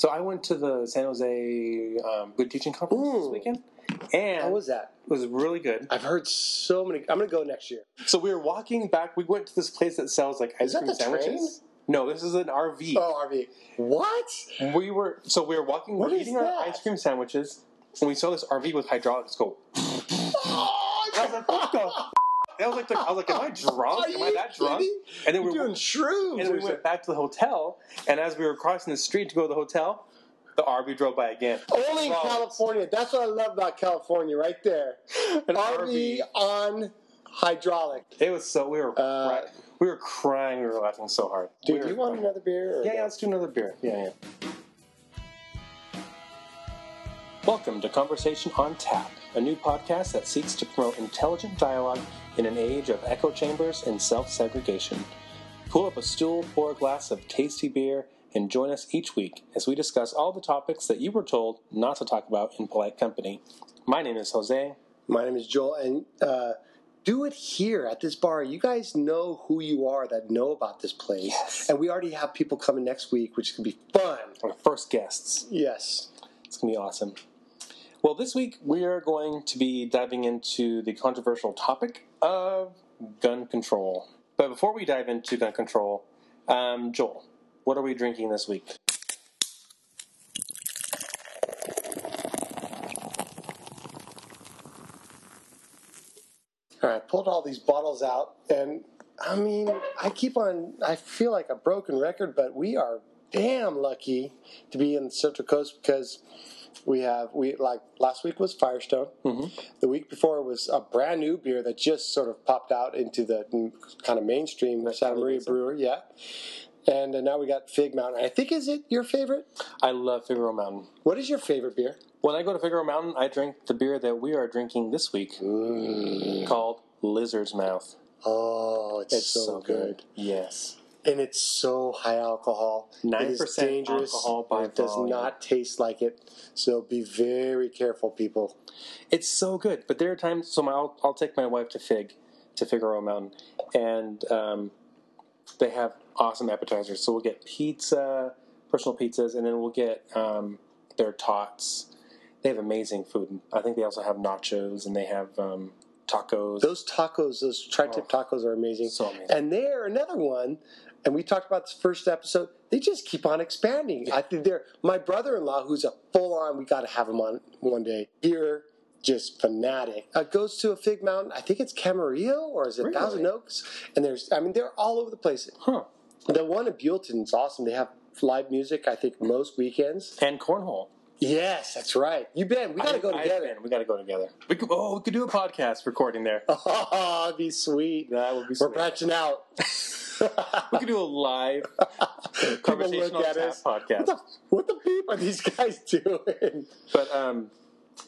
So I went to the San Jose um, Good Teaching Conference this weekend, and How was that? it was really good. I've heard so many. I'm going to go next year. So we were walking back. We went to this place that sells like ice that cream sandwiches. train? No, this is an RV. Oh, RV. What? We were so we were walking. What we're is eating our ice cream sandwiches, and we saw this RV with hydraulics go. Oh, I was like, what the? I was like, I was like, am I drunk? Am I that drunk? And then we're we doing shrooms. and then we went back to the hotel. And as we were crossing the street to go to the hotel, the RV drove by again. Only in California. That's what I love about California, right there. An RV on hydraulic. It was so we were Uh, we were crying. We were laughing so hard. Dude, We do you want crying. another beer? Yeah, yeah. Let's do another beer. Yeah, yeah. Welcome to Conversation on Tap, a new podcast that seeks to promote intelligent dialogue in an age of echo chambers and self-segregation. Pull up a stool, pour a glass of tasty beer, and join us each week as we discuss all the topics that you were told not to talk about in polite company. My name is Jose. My name is Joel, and uh, do it here at this bar. You guys know who you are that know about this place, Yes. and we already have people coming next week, which is gonna be fun. Our first guests. Yes. It's going to be awesome. Well, this week we are going to be diving into the controversial topic of gun control. But before we dive into gun control, um, Joel, what are we drinking this week? All right, pulled all these bottles out, and I mean, I keep on. I feel like a broken record, but we are damn lucky to be in the Central Coast because we have we like last week was Firestone. Mhm. The week before was a brand new beer that just sort of popped out into the mm, kind of mainstream Santa Maria. Brewer, yeah. And uh, now we got Fig Mountain. I think is it your favorite? I love Figueroa Mountain. What is your favorite beer? When I go to Figueroa Mountain, I drink the beer that we are drinking this week called Lizard's Mouth. Oh, it's, It's so, good. Yes. And it's so high alcohol. Nine percent alcohol by it does volume. not taste like it. So be very careful, people. It's so good, but there are times. So my, I'll, I'll take my wife to Fig, to Figueroa Mountain, and um, they have awesome appetizers. So we'll get pizza, personal pizzas, and then we'll get um, their tots. They have amazing food. I think they also have nachos and they have um, tacos. Those tacos, those tri-tip Oh. tacos, are amazing. so amazing. And they're another one. And we talked about this first episode. They just keep on expanding. Yeah. I think they're my brother-in-law, who's a full-on. We got to have him on one day. Here, just fanatic. Uh, goes to a Fig Mountain. I think it's Camarillo or is it Really? Thousand Oaks? And there's, I mean, they're all over the place. Huh. The one in Buellton is awesome. They have live music. I think most weekends. And cornhole. Yes, that's right. You been? We got to I- go together. been. We got to go together. We could, oh, we could do a podcast recording there. Oh, that'd be sweet. That would be. We're sweet. branching out. We could do a live People conversation on look tap us. podcast. What the, what the beep are these guys doing? But um,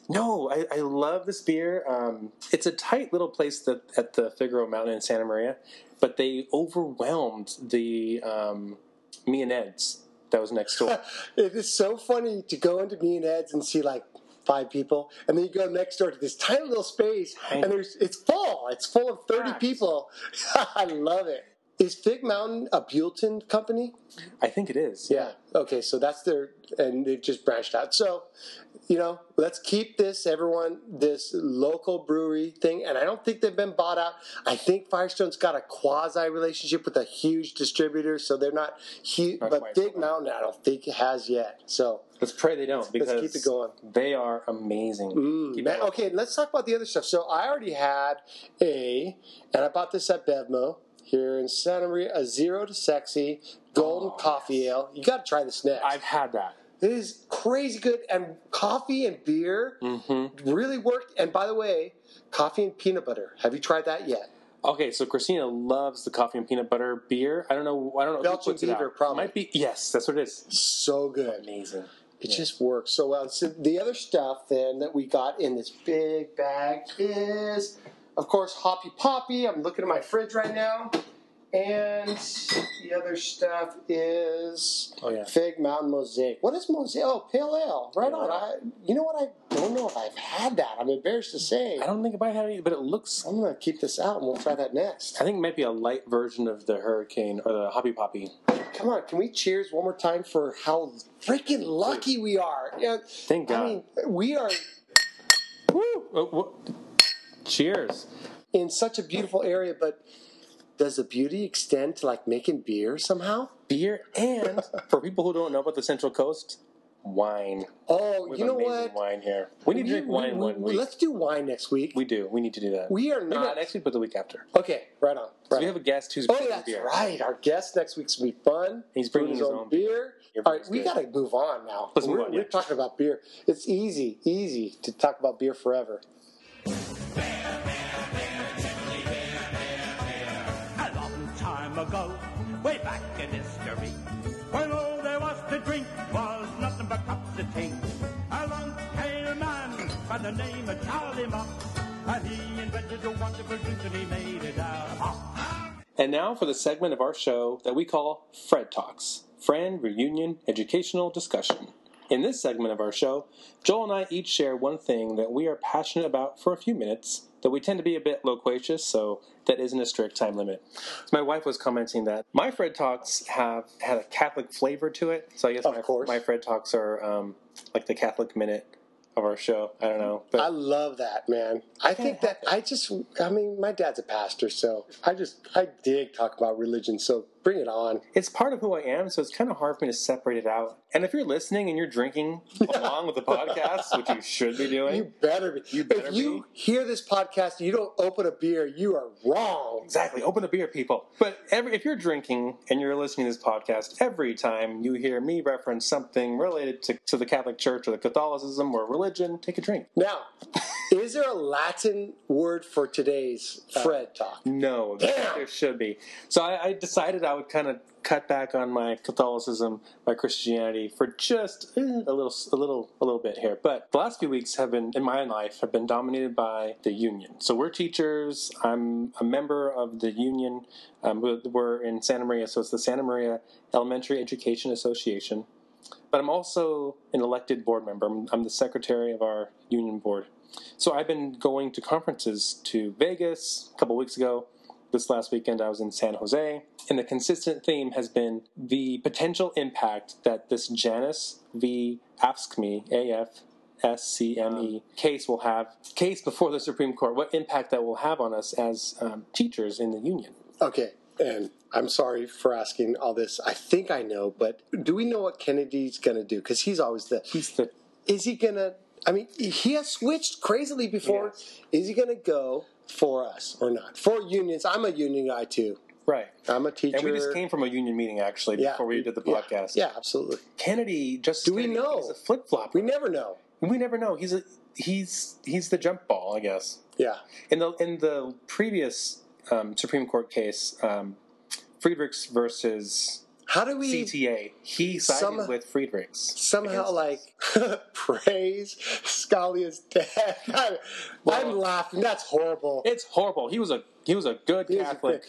no, I, I love this beer. Um, it's a tight little place that, at the Figueroa Mountain in Santa Maria, but they overwhelmed the um, me and Ed's that was next door. it is so funny to go into me and Ed's and see like five people, and then you go next door to this tiny little space, and there's it's full. It's full of thirty people. I love it. Is Fig Mountain a Buellton company? I think it is. Yeah. Okay, so that's their, and they've just branched out. So, you know, let's keep this, everyone, this local brewery thing. And I don't think they've been bought out. I think Firestone's got a quasi relationship with a huge distributor, so they're not huge. Not But so. Mountain, I don't think it has yet. So, Let's pray they don't because keep it going. They are amazing. mm, man, okay, let's talk about the other stuff. So, I already had a, and I bought this at Bevmo here in Santa Maria, a zero to sexy golden Oh, coffee yes. ale. You got to try this next. I've had that. It is crazy good, and coffee and beer Mm-hmm. really worked. And by the way, coffee and peanut butter. Have you tried that yet? Okay, so Christina loves the coffee and peanut butter beer. I don't know. I don't know. Belgian who puts it Beaver, probably. Might be. Yes, that's what it is. So good. Amazing. It Yeah. just works so well. So the other stuff then that we got in this big bag is, of course, Hoppy Poppy. I'm looking at my fridge right now. and the other stuff is Oh yeah. Fig Mountain Mosaic. What is Mosaic? Oh, Pale Ale. Right Pale on. I, you know what? I don't know if I've had that. I'm embarrassed to say. I don't think I had any, but it looks. I'm going to keep this out and we'll try that next. I think it might be a light version of the Hurricane or the Hoppy Poppy. Come on, can we cheers one more time for how freaking lucky we are? Yeah, Thank God. I mean, we are Woo! Oh, Cheers. in such a beautiful area, but does the beauty extend to like making beer somehow? Beer and for people who don't know about the Central Coast, wine. Oh, We you know amazing what? wine here. We need to drink wine we- one we- week. Let's do wine next week. We do. We need to do that. We are Maybe not. not next week, but the week after. Okay, right on. So we have a guest who's Oh, that's beer. right. Our guest next week's gonna be fun. He's bringing Brewing his own beer. beer. All right, we got to move on now. Let's we're, move on, We're talking about beer. It's easy, easy to talk about beer forever. Ago, way back in history, when all there was to drink was nothing but cups of tea. Along came a man by the name of Charlie Mops, and he invented a wonderful drink and he made it out of hop. And now for the segment of our show that we call Fred Talks Friend Reunion Educational Discussion. In this segment of our show, Joel and I each share one thing that we are passionate about for a few minutes, though we tend to be a bit loquacious, so that isn't a strict time limit. So my wife was commenting that my Fred Talks have had a Catholic flavor to it, so I guess my, my Fred Talks are um, like the Catholic minute of our show. I don't know. But I love that, man. I think that I just, I mean, my dad's a pastor, so I just, I dig talk about religion. So bring it on. it's part of who I am, so it's kind of hard for me to separate it out. And if you're listening and you're drinking along with the podcast, which you should be doing, You better be. You better if you hear this podcast, and you don't open a beer, you are wrong. exactly open a beer, people. But every, if you're drinking and you're listening to this podcast, every time you hear me reference something related to, to the Catholic Church or the Catholicism or religion, take a drink. Now, is there a Latin word for today's Fred talk? No, Damn. there should be. So I, I decided I would kind of cut back on my Catholicism, my Christianity for just eh, a little, a little, a little bit here. But the last few weeks have been in my life have been dominated by the union. So we're teachers. I'm a member of the union. Um, we're- we're in Santa Maria, so it's the Santa Maria Elementary Education Association. But I'm also an elected board member. I'm, I'm the secretary of our union board. So I've been going to conferences to Vegas a couple weeks ago. This last weekend I was in San Jose. And the consistent theme has been the potential impact that this Janus v. AFSCME, A-F-S-C-M-E, case will have, case before the Supreme Court, what impact that will have on us as um, teachers in the union. Okay, and I'm sorry for asking all this. I think I know, but do we know what Kennedy's going to do? Because he's always the. He's the Is he going to. I mean, he has switched crazily before. Is he going to go for us or not? For unions. I'm a union guy too. right. I'm a teacher. And we just came from a union meeting actually Yeah, before we did the yeah, podcast. Yeah, absolutely. Kennedy just Do we know? He's a flip flop. We never know. We never know. He's a he's he's the jump ball, I guess. Yeah. In the in the previous um, Supreme Court case, um, Friedrichs versus How do we CTA, he sided Some- with Friedrichs. somehow like praise Scalia's death? I'm Well- laughing. That's horrible. It's horrible. He was a he was a good He was a Catholic,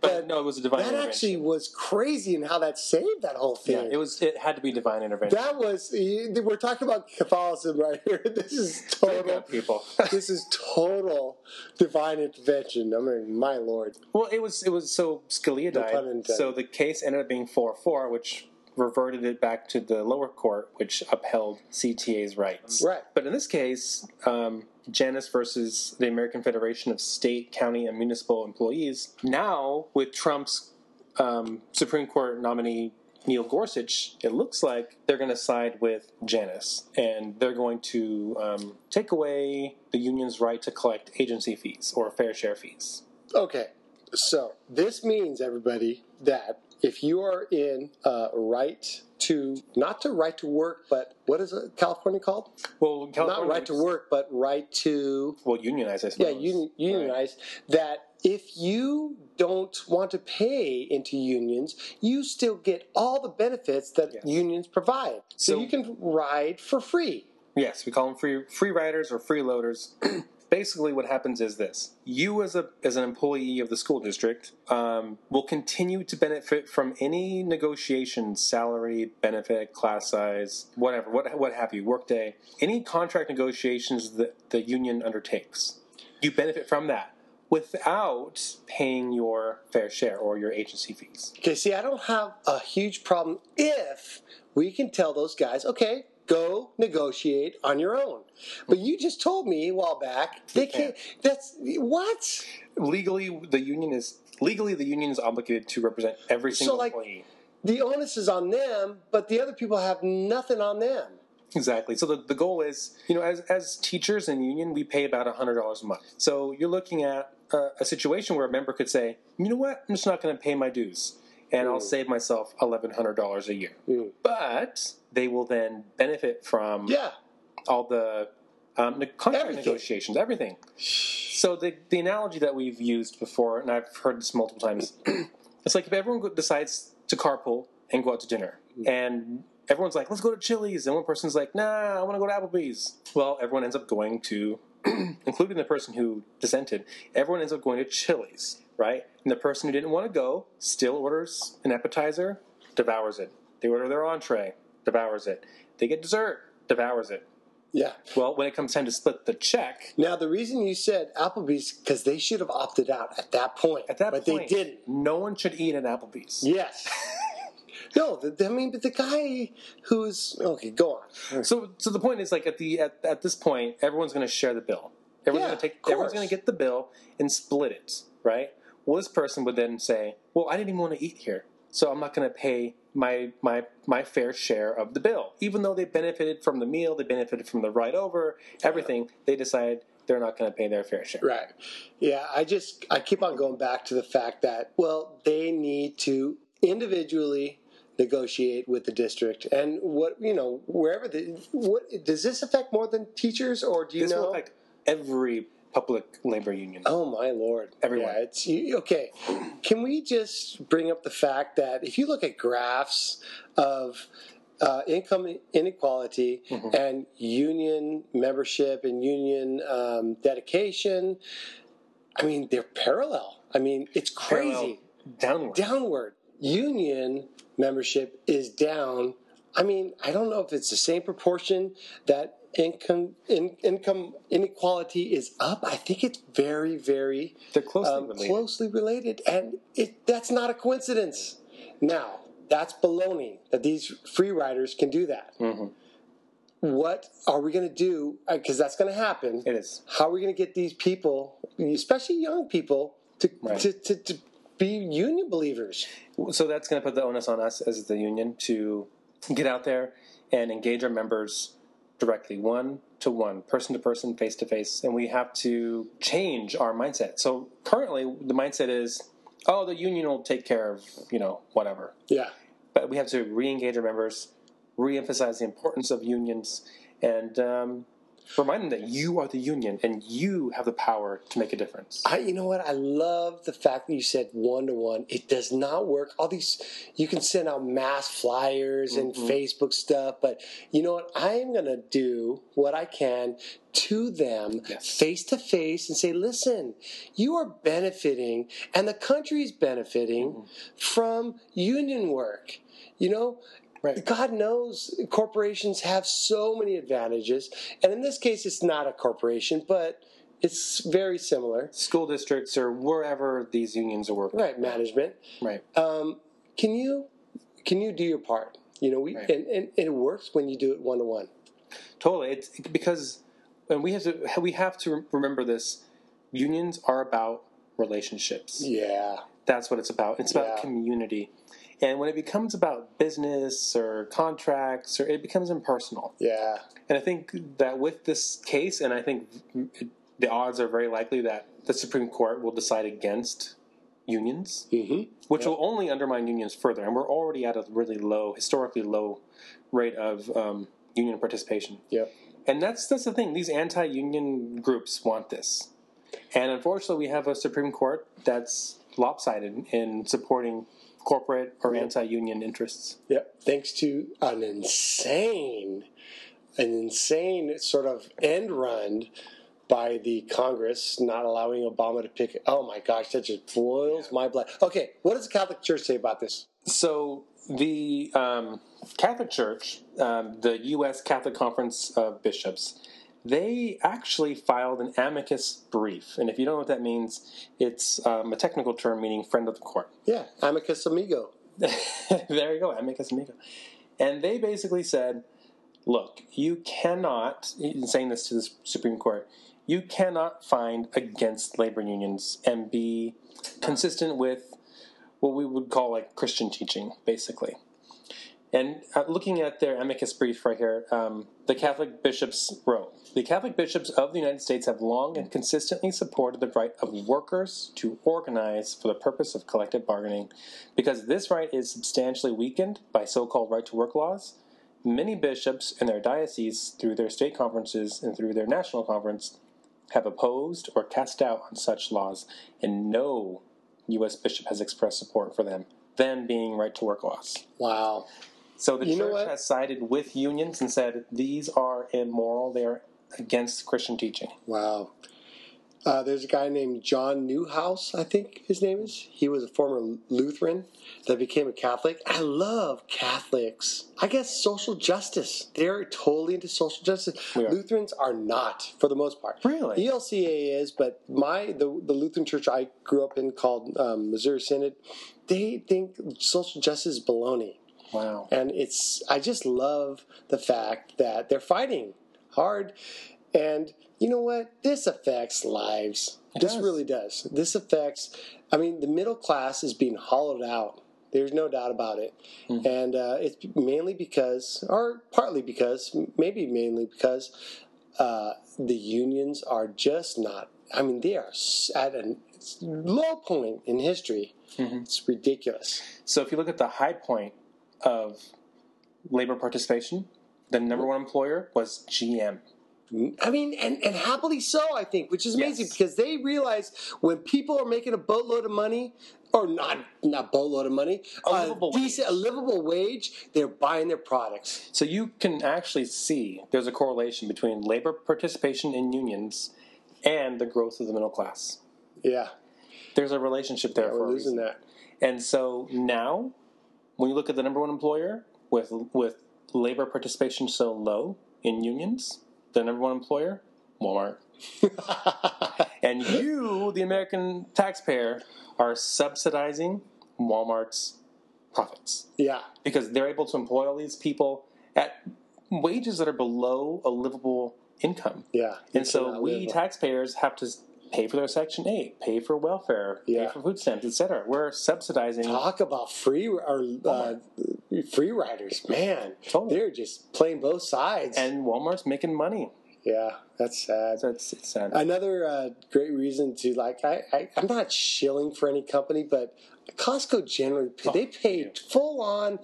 but, but no, it was a divine that actually was crazy in how that saved that whole thing. yeah, it was. It had to be divine intervention. That was we're talking about Catholicism right here. This is total. people. this is total divine intervention. I mean, my lord. Well, it was it was so Scalia No died. pun so the case ended up being four four, which reverted it back to the lower court, which upheld CTA's rights. Right. But in this case, um, Janus versus the American Federation of State, County, and Municipal Employees. Now, with Trump's um, Supreme Court nominee Neil Gorsuch, it looks like they're going to side with Janus, and they're going to um, take away the union's right to collect agency fees or fair share fees. Okay, so this means everybody that if you are in uh, right to not to right to work, but what is it, California called? Well, California, not right to work, but right to Well, unionize, I suppose. yeah, union, unionize. That if you don't want to pay into unions, you still get all the benefits that Yes. unions provide. So, So- you can ride for free. Yes, we call them free free riders or freeloaders. basically, what happens is this: you, as a as an employee of the school district, um, will continue to benefit from any negotiation salary, benefit, class size, whatever, what what have you, workday, any contract negotiations that the union undertakes. You benefit from that without paying your fair share or your agency fees. Okay, see, I don't have a huge problem if we can tell those guys, okay, go negotiate on your own. But you just told me a while back they can't. That's what? Legally, the union is legally the union is obligated to represent every single like- employee. The onus is on them, but the other people have nothing on them. Exactly. So the, the goal is, you know, as, as teachers in union, we pay about $100 a month. So you're looking at a, a situation where a member could say, you know what, I'm just not going to pay my dues. And I'll Mm. save myself $1,100 a year. Mm. But they will then benefit from Yeah. all the um, contract Everything. negotiations, everything. So the, the analogy that we've used before, and I've heard this multiple times, it's like if everyone decides to carpool and go out to dinner, and everyone's like, let's go to Chili's, and one person's like, nah, I want to go to Applebee's. Well, everyone ends up going to, including the person who dissented, everyone ends up going to Chili's, right? And the person who didn't want to go still orders an appetizer, devours it. They order their entree, devours it. They get dessert, devours it. Yeah. Well, when it comes time to split the check, Now, the reason you said Applebee's, because they should have opted out at that point. at that but point, they didn't. no one should eat at Applebee's. Yes. no, the, I mean, but the guy who's. Okay, go on. So, so the point is, like at the at, at this point, everyone's going to share the bill. Everyone's Yeah, going to take. Everyone's going to get the bill and split it, right? Well, this person would then say, "Well, I didn't even want to eat here, so I'm not going to pay my my my fair share of the bill, even though they benefited from the meal, they benefited from the ride over, everything. They decide they're not going to pay their fair share. Right. Yeah, I just I keep on going back to the fact that well, they need to individually negotiate with the district and what you know wherever the what does this affect more than teachers or do you This know affect every public labor union. Oh my lord! Everyone. Yeah, it's you- okay. Can we just bring up the fact that if you look at graphs of uh, income inequality Mhm. and union membership and union um, dedication, I mean they're parallel. I mean it's crazy. Parallel downward. Downward union membership is down. I mean I don't know if it's the same proportion that income in, income inequality is up. I think it's very very They're closely um, related. closely related, and it that's not a coincidence. Now, that's baloney that these free riders can do that. Mhm. What are we going to do? Because that's going to happen. It is. How are we going to get these people, especially young people, to, Right. to, to, to be union believers? So that's going to put the onus on us as the union to get out there and engage our members directly, one to one, person to person, face to face, and we have to change our mindset. So currently, the mindset is, oh, the union will take care of you know whatever. Yeah. But we have to re-engage our members, re-emphasize the importance of unions, and um, remind them that you are the union and you have the power to make a difference. I, you know what? I love the fact that you said one to one. It does not work. All these, you can send out mass flyers and Mhm. Facebook stuff, but you know what? I am going to do what I can to them face to face and say, listen, you are benefiting and the country is benefiting from union work. You know, Right. God knows corporations have so many advantages. And in this case, it's not a corporation, but it's very similar. School districts or wherever these unions are working. Right, management. Right. Um, can you can you do your part? You know, we Right. and, and, and it works when you do it one to one. Totally, it's because, and we have to we have to remember this. Unions are about relationships. Yeah, That's what it's about. It's about Yeah. community, and when it becomes about business or contracts, or it becomes impersonal. yeah, And I think that with this case, and I think the odds are very likely that the Supreme Court will decide against unions, mm-hmm. which Yep. will only undermine unions further. And we're already at a really low, historically low rate of um, union participation. Yep. And that's that's the thing. These anti-union groups want this, and unfortunately, we have a Supreme Court that's lopsided in supporting corporate or Yep. anti-union interests. Yep. Thanks to an insane, an insane sort of end run by the Congress not allowing Obama to pick. Oh my gosh, that just boils my blood. Okay, what does the Catholic Church say about this? So the um, Catholic Church, um, the U.S. Catholic Conference of Bishops, they actually filed an amicus brief, and if you don't know what that means, it's um, a technical term meaning friend of the court. Yeah, amicus amigo. there you go, amicus amigo. And they basically said, look, you cannot, in saying this to the Supreme Court, you cannot find against labor unions and be consistent with what we would call like Christian teaching, basically. And uh, looking at their amicus brief right here, um, the Catholic bishops wrote The Catholic bishops of the United States have long and consistently supported the right of workers to organize for the purpose of collective bargaining. Because this right is substantially weakened by so called right to work laws, many bishops in their dioceses, through their state conferences and through their national conference, have opposed or cast doubt on such laws, and no U.S. bishop has expressed support for them, them being right to work laws. Wow. So the You church has sided with unions and said these are immoral. They are against Christian teaching. Wow. Uh, there's a guy named John Newhouse, I think his name is. He was a former Lutheran that became a Catholic. I love Catholics. I guess social justice. They're totally into social justice. Are. Lutherans are not, for the most part. Really? ELCA is, but my the, the Lutheran church I grew up in called um, Missouri Synod, they think social justice is baloney. Wow. And it's I just love the fact that they're fighting hard. And you know what? This affects lives. It this does. really does. This affects I mean the middle class is being hollowed out. There's no doubt about it. Hmm. And uh, it's mainly because, or partly because, maybe mainly because, uh, the unions are just not. I mean, they are at a low point in history. Mhm. It's ridiculous. So if you look at the high point of labor participation, the number one employer was GM. I mean, and, and happily so, I think, which is amazing Yes. because they realize when people are making a boatload of money, or not not boatload of money, A livable decent, a livable wage, they're buying their products. So you can actually see there's a correlation between labor participation in unions and the growth of the middle class. Yeah, There's a relationship there yeah for we're a losing reason. that. And so now, when you look at the number one employer with with labor participation so low in unions, the number one employer, Walmart. And you, the American taxpayer, are subsidizing Walmart's profits yeah, because they're able to employ all these people at wages that are below a livable income. yeah. And so we taxpayers have to pay for their Section 8, pay for welfare, Yeah. pay for food stamps, etc. We're subsidizing. talk about free or uh, free riders, man. Totally. They're just playing both sides. And Walmart's making money. yeah, that's sad. It's, it's sad. Another uh, great reason to like, I, I, I'm not shilling for any company, but Costco generally Oh, they pay full on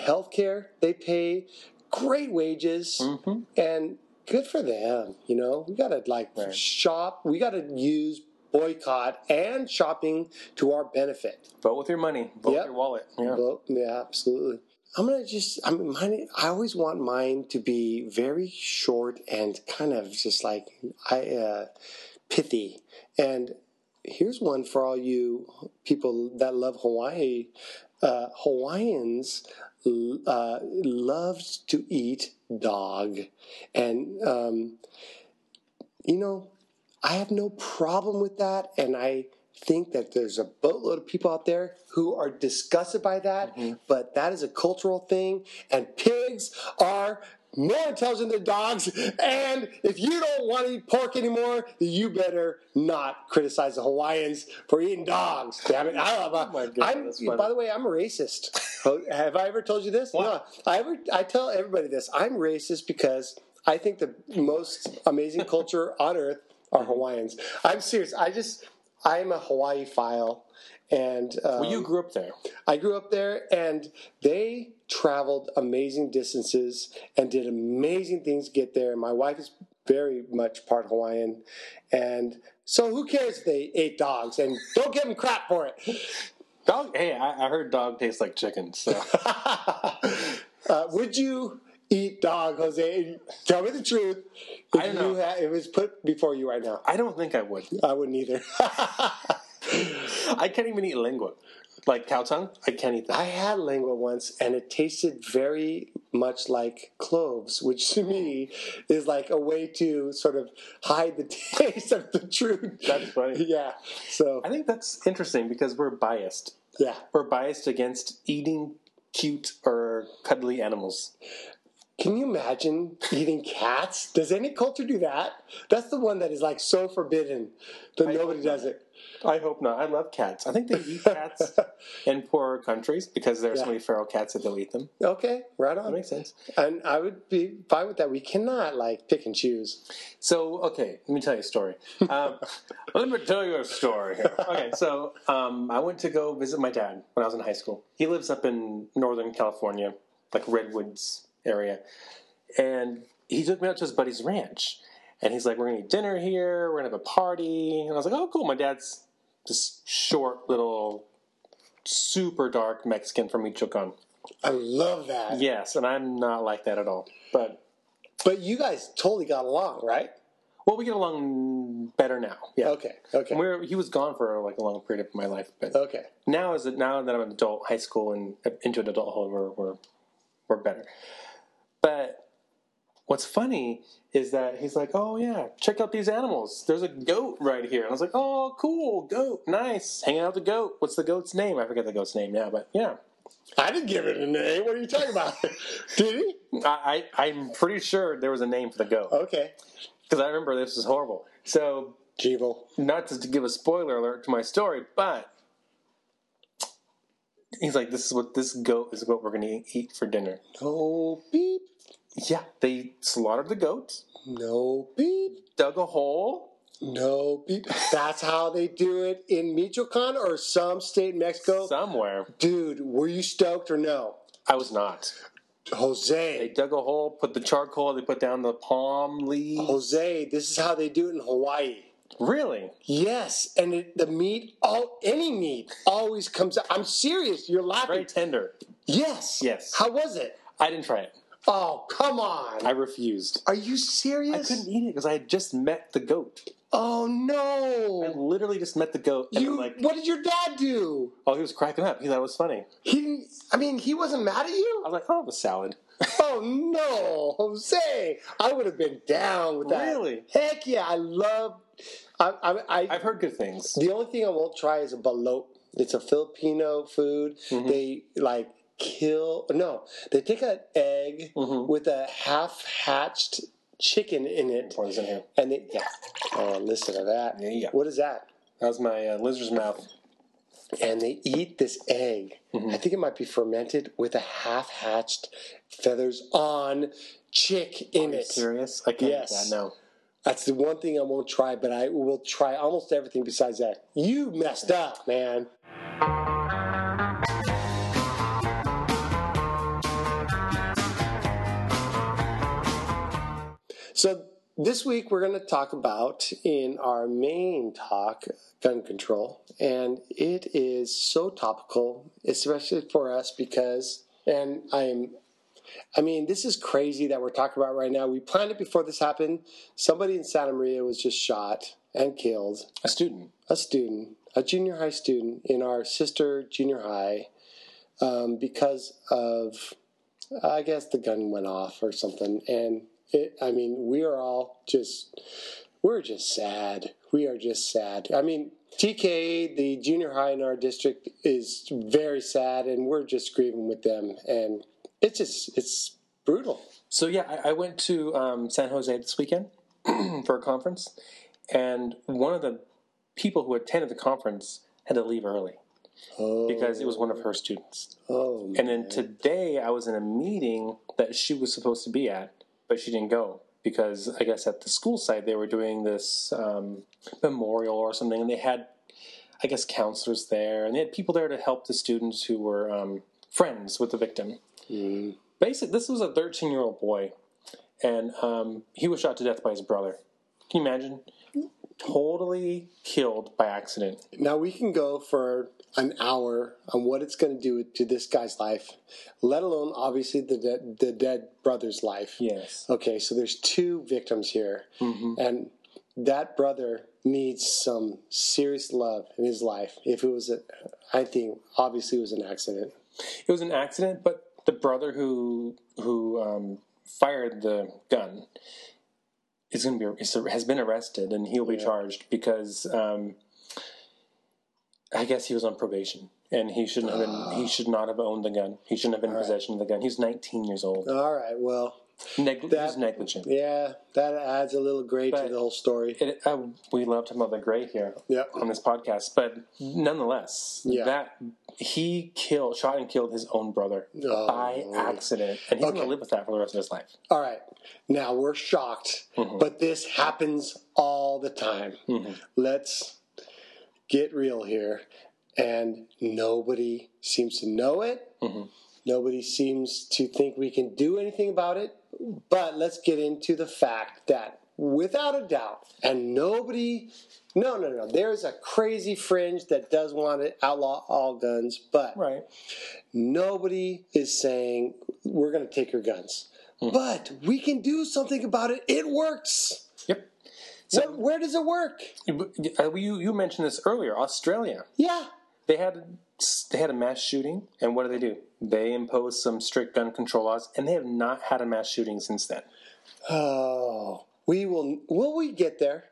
health care. They pay great wages, Mhm. and good for them. You know, we gotta like Right. shop. We gotta use boycott and shopping to our benefit. Vote with your money. Vote Yep. with your wallet. Yeah. Well, yeah, absolutely. I'm gonna just. I mean, mine. I always want mine to be very short and kind of just like I uh, pithy. And here's one for all you people that love Hawaii. Uh, Hawaiians uh, love to eat dog, and um, you know, I have no problem with that, and I think that there's a boatload of people out there who are disgusted by that, but that is a cultural thing, and pigs are more intelligent than dogs, and if you don't want to eat pork anymore, then you better not criticize the Hawaiians for eating dogs. Damn it! I love. Oh my goodness, I'm, by the way, I'm a racist. Have I ever told you this? No. I ever. I tell everybody this. I'm racist because I think the most amazing culture on earth are Hawaiians. I'm serious. I just. I'm a Hawaii file, and um, Well, you grew up there. I grew up there, and they traveled amazing distances and did amazing things to get there. My wife is very much part Hawaiian, and so who cares if they ate dogs? And don't give them crap for it. Dog. Hey, I, I heard dog tastes like chicken. So uh, would you eat dog, Jose? Tell me the truth. If I don't know. Had, it was put before you right now. I don't think I would. I wouldn't either. I can't even eat lengua. Like cow tongue, I can't eat that. I had lengua once, and it tasted very much like cloves, which to me is like a way to sort of hide the taste of the truth. That's funny. Yeah. So I think that's interesting because we're biased. yeah. We're biased against eating cute or cuddly animals. Can you imagine eating cats? Does any culture do that? That's the one that is like so forbidden that I nobody does it. I hope not. I love cats. I think they eat cats in poorer countries because there are so many feral cats that they'll eat them. Okay, right on. That makes sense. And I would be fine with that. We cannot like pick and choose. So, okay, let me tell you a story. Um, let me tell you a story here. Okay, so um, I went to go visit my dad when I was in high school. He lives up in Northern California, like Redwoods area. And he took me out to his buddy's ranch. And he's like, We're to eat dinner here. We're to have a party. And I was like, Oh, cool. My dad's this short, little, super dark Mexican from Michoacan. I love that. Yes, and I'm not like that at all. But, But you guys totally got along, right? well, we get along better now. Yeah. Okay. Okay. And we're, he was gone for like a long period of my life, but okay. now is it now that I'm an adult, high school and uh, into an adulthood, we're we're, we're better. But what's funny is that he's like, "Oh yeah, check out these animals. There's a goat right here." And I was like, "Oh, cool, goat, nice, hanging out with the goat. What's the goat's name? I forget the goat's name now, but yeah, I didn't give it a name. What are you talking about? Did he? I, I I'm pretty sure there was a name for the goat Okay. because I remember this was horrible. So Jeeble. not to give a spoiler alert to my story, but he's like, "This is what this goat is what we're going to eat for dinner." No beep. Yeah, they slaughtered the goat, No beep. dug a hole. No beep. That's how they do it in Michoacan or some state in Mexico. somewhere. Dude, were you stoked or no? I was not. Jose. They dug a hole, put the charcoal, they put down the palm leaves. Jose, this is how they do it in Hawaii. Really? Yes, and it, the meat, all any meat, always comes out. I'm serious. You're laughing. Very tender. Yes. Yes. How was it? I didn't try it. Oh, come on. I refused. Are you serious? I couldn't eat it because I had just met the goat. Oh no! I literally just met the goat, and You. Like, what did your dad do? oh, he was cracking up. He thought it was funny. He didn't. I mean, he wasn't mad at you. I was like, oh, the salad. Oh no, Jose! I would have been down with that. Really? Heck yeah! I love. I. I've heard good things. the only thing I won't try is a balut. It's a Filipino food. Mm-hmm. They like kill. No, they take an egg Mhm. with a half-hatched chicken in it, Pour this in here. and they. Yeah. Oh, listen to that. There you go. What is that? That was my uh, lizard's mouth. and they eat this egg. Mm-hmm. I think it might be fermented with a half hatched feathers on chick in Are you it. serious? I can't Yes. that. No. That's the one thing I won't try, but I will try almost everything besides that. You messed up, man. So this week we're going to talk about in our main talk gun control, and it is so topical, especially for us because, and I'm, I mean, this is crazy that we're talking about right now. We planned it before this happened. Somebody in Santa Maria was just shot and killed. A student. A student, a junior high student in our sister junior high, um, because of, I guess the gun went off or something, and it. I mean, we are all just, we're just sad. We are just sad. I mean, TK, the junior high in our district, is very sad, and we're just grieving with them, and it's just, it's brutal. So yeah, I, I went to um, San Jose this weekend for a conference, and one of the people who attended the conference had to leave early Oh, because it was one of her students. Oh, And then today I was in a meeting that she was supposed to be at, but she didn't go because I guess at the school site they were doing this um, memorial or something, and they had, I guess, counselors there, and they had people there to help the students who were um, friends with the victim. Mm. Basically, this was a 13 year old boy, and um, he was shot to death by his brother. Can you imagine? Totally killed by accident. Now we can go for an hour on what it's going to do to this guy's life, let alone obviously the de- the dead brother's life. Yes. Okay, so there's two victims here, and that brother needs some serious love in his life. If it was a, I think obviously it was an accident. It was an accident, but the brother who who um, fired the gun is going to be has been arrested and he'll be Yeah. charged because um, I guess he was on probation and he shouldn't have been. He should not have owned the gun. He shouldn't have been in All right. possession of the gun. He was 19 years old. All right, well, Neg- that- was negligent. yeah, that adds a little gray to But- the whole story. It, uh, we love talking about the gray here Yep. on this podcast, but nonetheless, Yeah. that he killed, shot and killed his own brother Oh. by accident, and he's going Okay. to live with that for the rest of his life. All right. Now we're shocked, Mm-hmm. but this happens all the time. Let's get real here. And nobody seems to know it. Mm-hmm. Nobody seems to think we can do anything about it. But let's get into the fact that, without a doubt, and nobody, no, no, no, there's a crazy fringe that does want to outlaw all guns, but Right. nobody is saying we're going to take your guns. But we can do something about it. It works. Yep. Where, where does it work? Uh, you you mentioned this earlier. Australia. Yeah. They had they had a mass shooting, and what do they do? They imposed some strict gun control laws, and they have not had a mass shooting since then. Oh, we will. Will we get there?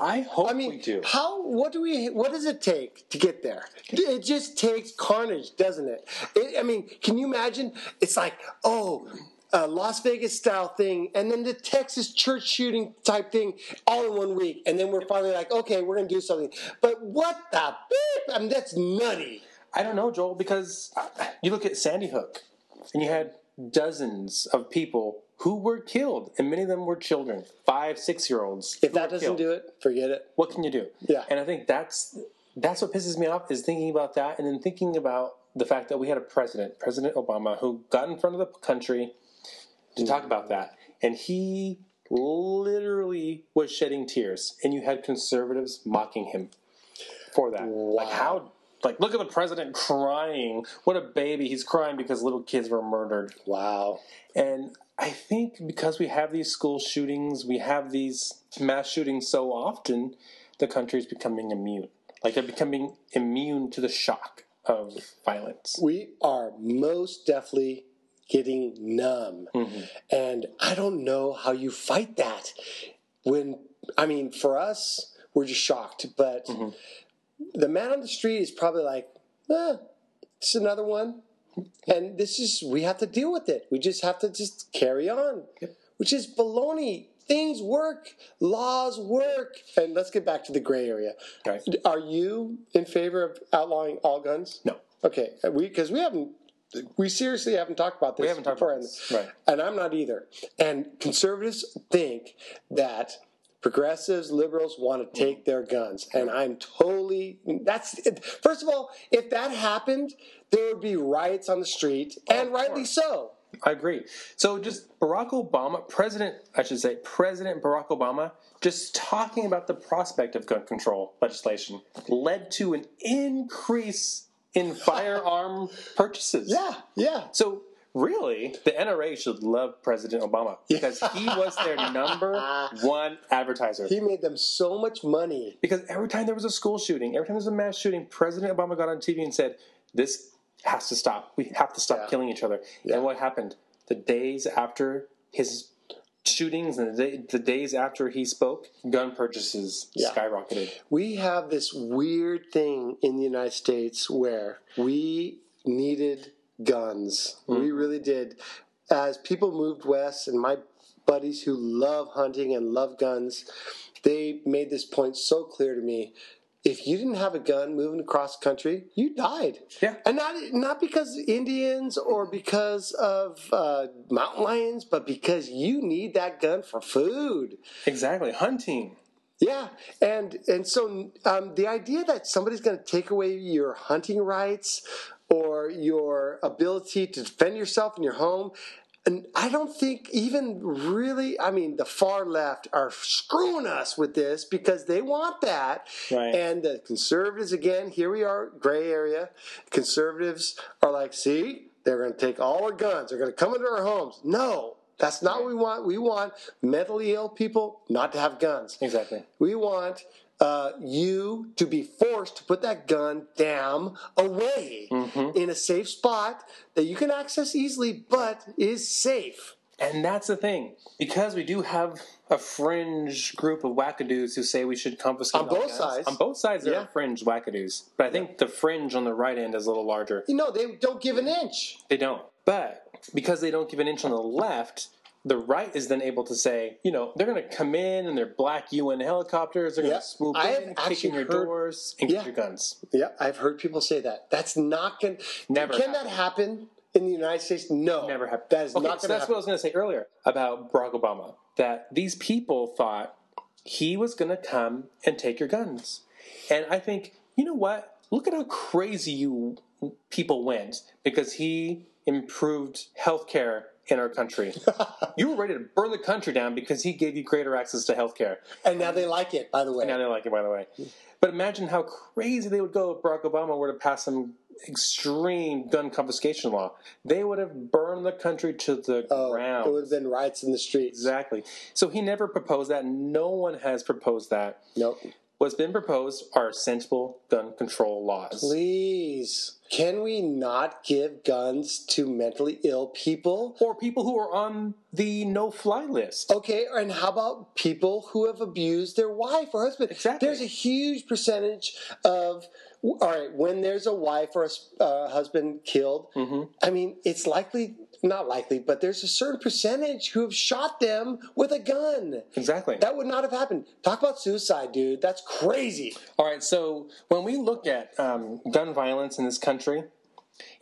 I hope I mean, we do. how? What do we? What does it take to get there? It just takes carnage, doesn't it? it I mean, can you imagine? It's like, oh, a Las Vegas style thing, and then the Texas church shooting type thing, all in one week, and then we're finally like, okay, we're gonna do something. But what the? Beep? I mean, that's nutty. I don't know, Joel, because uh, you look at Sandy Hook, and you had dozens of people who were killed, and many of them were children, five, six year olds. If that doesn't do it, forget it. what can you do? Yeah. And I think that's that's what pisses me off is thinking about that, and then thinking about the fact that we had a president, President Obama, who got in front of the country to talk about that, and he literally was shedding tears, and you had conservatives mocking him for that. Like how. Like, look at the president crying. What a baby. He's crying because little kids were murdered. Wow. And I think because we have these school shootings, we have these mass shootings so often, the country is becoming immune. Like they're becoming immune to the shock of violence. we are most definitely getting numb. And I don't know how you fight that. When, I mean, for us, we're just shocked. But the man on the street is probably like, eh, it's another one. And this is, we have to deal with it. We just have to just carry on, which is baloney. Things work, laws work. And let's get back to the gray area. Right. Are you in favor of outlawing all guns? No. Okay, we because we haven't we seriously haven't talked about this. We haven't talked before, about this, right. And I'm not either. And conservatives think that progressives, liberals want to mm. take their guns, and I'm totally. That's first of all, if that happened, there would be riots on the street, oh, and rightly so. I agree. So just Barack Obama, President, I should say, President Barack Obama, just talking about the prospect of gun control legislation led to an increase in firearm purchases. Yeah, yeah. So really, the NRA should love President Obama because he was their number one advertiser. He made them so much money. Because every time there was a school shooting, every time there was a mass shooting, President Obama got on TV and said, "This has to stop. We have to stop Yeah. killing each other." And what happened? The days after his shootings and the, day, the days after he spoke, gun purchases Yeah. skyrocketed. we have this weird thing in the United States where we needed guns. Hmm. We really did. As people moved west, and my buddies who love hunting and love guns, they made this point so clear to me. If you didn't have a gun moving across the country, you died. Yeah. and not not because Indians or because of uh, mountain lions, but because you need that gun for food. Exactly, hunting. Yeah, and and so um, the idea that somebody's going to take away your hunting rights or your ability to defend yourself in your home, and I don't think even really, I mean, the far left are screwing us with this because they want that. Right. And the conservatives, again, here we are, gray area. Conservatives are like, see, they're going to take all our guns. They're going to come into our homes. No, that's not what we want. We want mentally ill people not to have guns. Exactly. We want uh, you to be forced to put that gun down away Mm-hmm. in a safe spot that you can access easily, but is safe. And that's the thing. Because we do have a fringe group of wackadoos who say we should confiscate On both guns. sides. On both sides, there Yeah. are fringe wackadoos. But I think the fringe on the right end is a little larger. You know, they don't give an inch. They don't. But because they don't give an inch on the left, the right is then able to say, you know, they're going to come in in their black UN helicopters. They're Yeah. going to swoop I in, kick in your heard- doors, and Yeah. get your guns. Yeah, I've heard people say that. That's not going to. Never Can that happen in the United States? No. Never happened. That is okay, not so that's what I was going to say earlier about Barack Obama. That these people thought he was going to come and take your guns, and I think you know what? Look at how crazy you people went because he improved healthcare in our country. you were ready to burn the country down because he gave you greater access to health care. And now they like it, by the way. Now they like it, by the way. But imagine how crazy they would go if Barack Obama were to pass some extreme gun confiscation law. They would have burned the country to the Oh, ground. it would have been riots in the streets. Exactly. So he never proposed that. No one has proposed that. Nope. What's been proposed are sensible gun control laws. Please, can we not give guns to mentally ill people? Or people who are on the no fly list. Okay, and how about people who have abused their wife or husband? Exactly. There's a huge percentage of, all right, when there's a wife or a uh, husband killed, Mm-hmm. I mean, it's likely, not likely, but there's a certain percentage who have shot them with a gun. Exactly. That would not have happened. Talk about suicide, dude. That's crazy. All right, so when we look at um, gun violence in this country,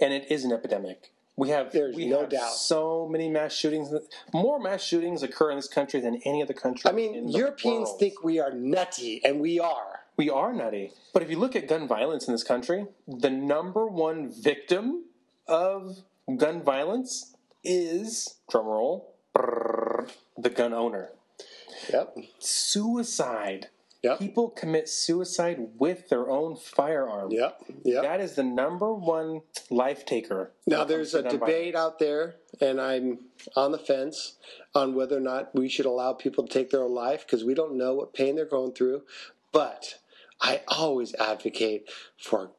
and it is an epidemic, we have There's we no have doubt. so many mass shootings. More mass shootings occur in this country than any other country. I mean, Europeans world. think we are nutty, and we are. we are nutty. But if you look at gun violence in this country, the number one victim of gun violence is drumroll brrr, the gun owner. Yep. Suicide. Yep. People commit suicide with their own firearm. Yep. Yep. That is the number one life taker. Now, there's a debate violence. out there, and I'm on the fence on whether or not we should allow people to take their own life because we don't know what pain they're going through. But I always advocate for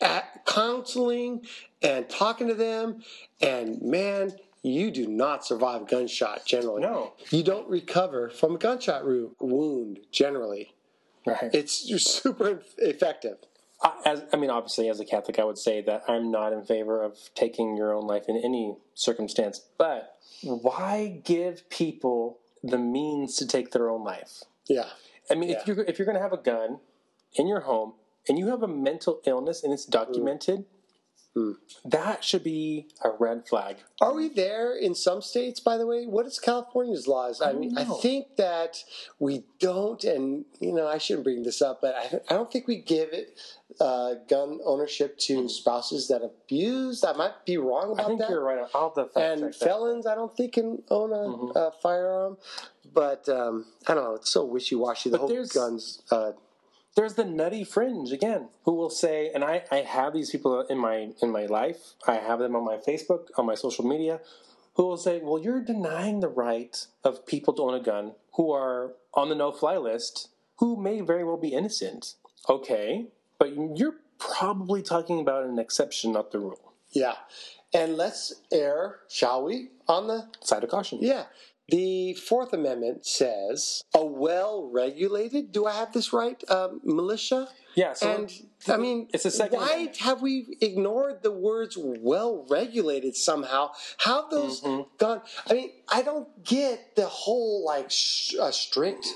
a- counseling and talking to them. And man, you do not survive gunshot generally. No. You don't recover from a gunshot wound generally. Right. It's super effective. I- as I mean, obviously, as a Catholic, I would say that I'm not in favor of taking your own life in any circumstance. But why give people the means to take their own life? Yeah. I mean, if you're if you're going to have a gun in your home and you have a mental illness and it's documented, Hmm. that should be a red flag. Are we there in some states, by the way? What is California's laws? I, don't mean, I think that we don't, and you know, I shouldn't bring this up, but I, I don't think we give it uh, gun ownership to spouses that abuse. I might be wrong Hmm. I about think that. you're right. I'll have and felons, I don't think can own a, Mm-hmm. a firearm. But um, I don't know. It's so wishy washy. The But whole guns. Uh, there's the nutty fringe again who will say and I, I have these people in my in my life i have them on my facebook on my social media who will say well you're denying the right of people to own a gun who are on the no fly list who may very well be innocent okay but you're probably talking about an exception not the rule yeah. And let's err, shall we, on the side of caution Yeah. The Fourth Amendment says a well regulated, do I have this right, um, militia? yeah so and I mean, it's the Second why Amendment. have we ignored the words well regulated somehow? How have those Mm-hmm. gone? I mean, I don't get the whole like sh- uh, strict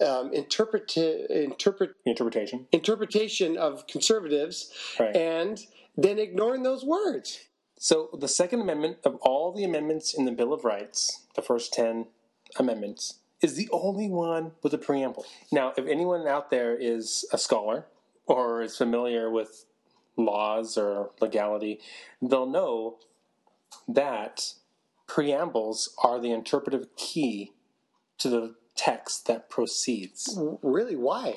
um, interpret- interpret interpretation interpretation of conservatives Right. and then ignoring those words. So the Second Amendment of all the amendments in the Bill of Rights, the first ten amendments, is the only one with a preamble. Now, if anyone out there is a scholar or is familiar with laws or legality, they'll know that preambles are the interpretive key to the text that proceeds Really? Why?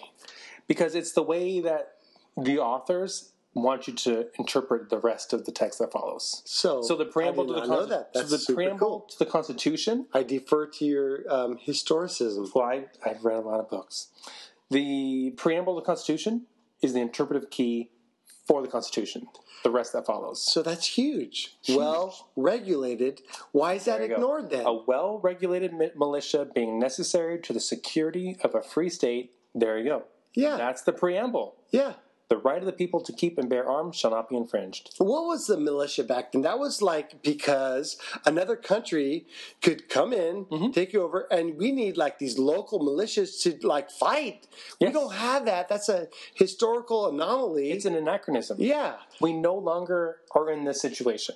because it's the way that the authors want you to interpret the rest of the text that follows. So, So the preamble to the know that. That's so the preamble cool. to the Constitution. I defer to your um, historicism. Well, I, I've read a lot of books. The preamble to the Constitution is the interpretive key for the Constitution. The rest that follows. So that's huge. Well regulated. Why is that There go. ignored then? A well regulated militia being necessary to the security of a free state. There you go. yeah. That's the preamble. yeah. The right of the people to keep and bear arms shall not be infringed. What was the militia back then? That was like because another country could come in, Mm-hmm. take you over, and we need like these local militias to like fight. We don't have that. That's a historical anomaly. It's an anachronism. yeah. We no longer are in this situation.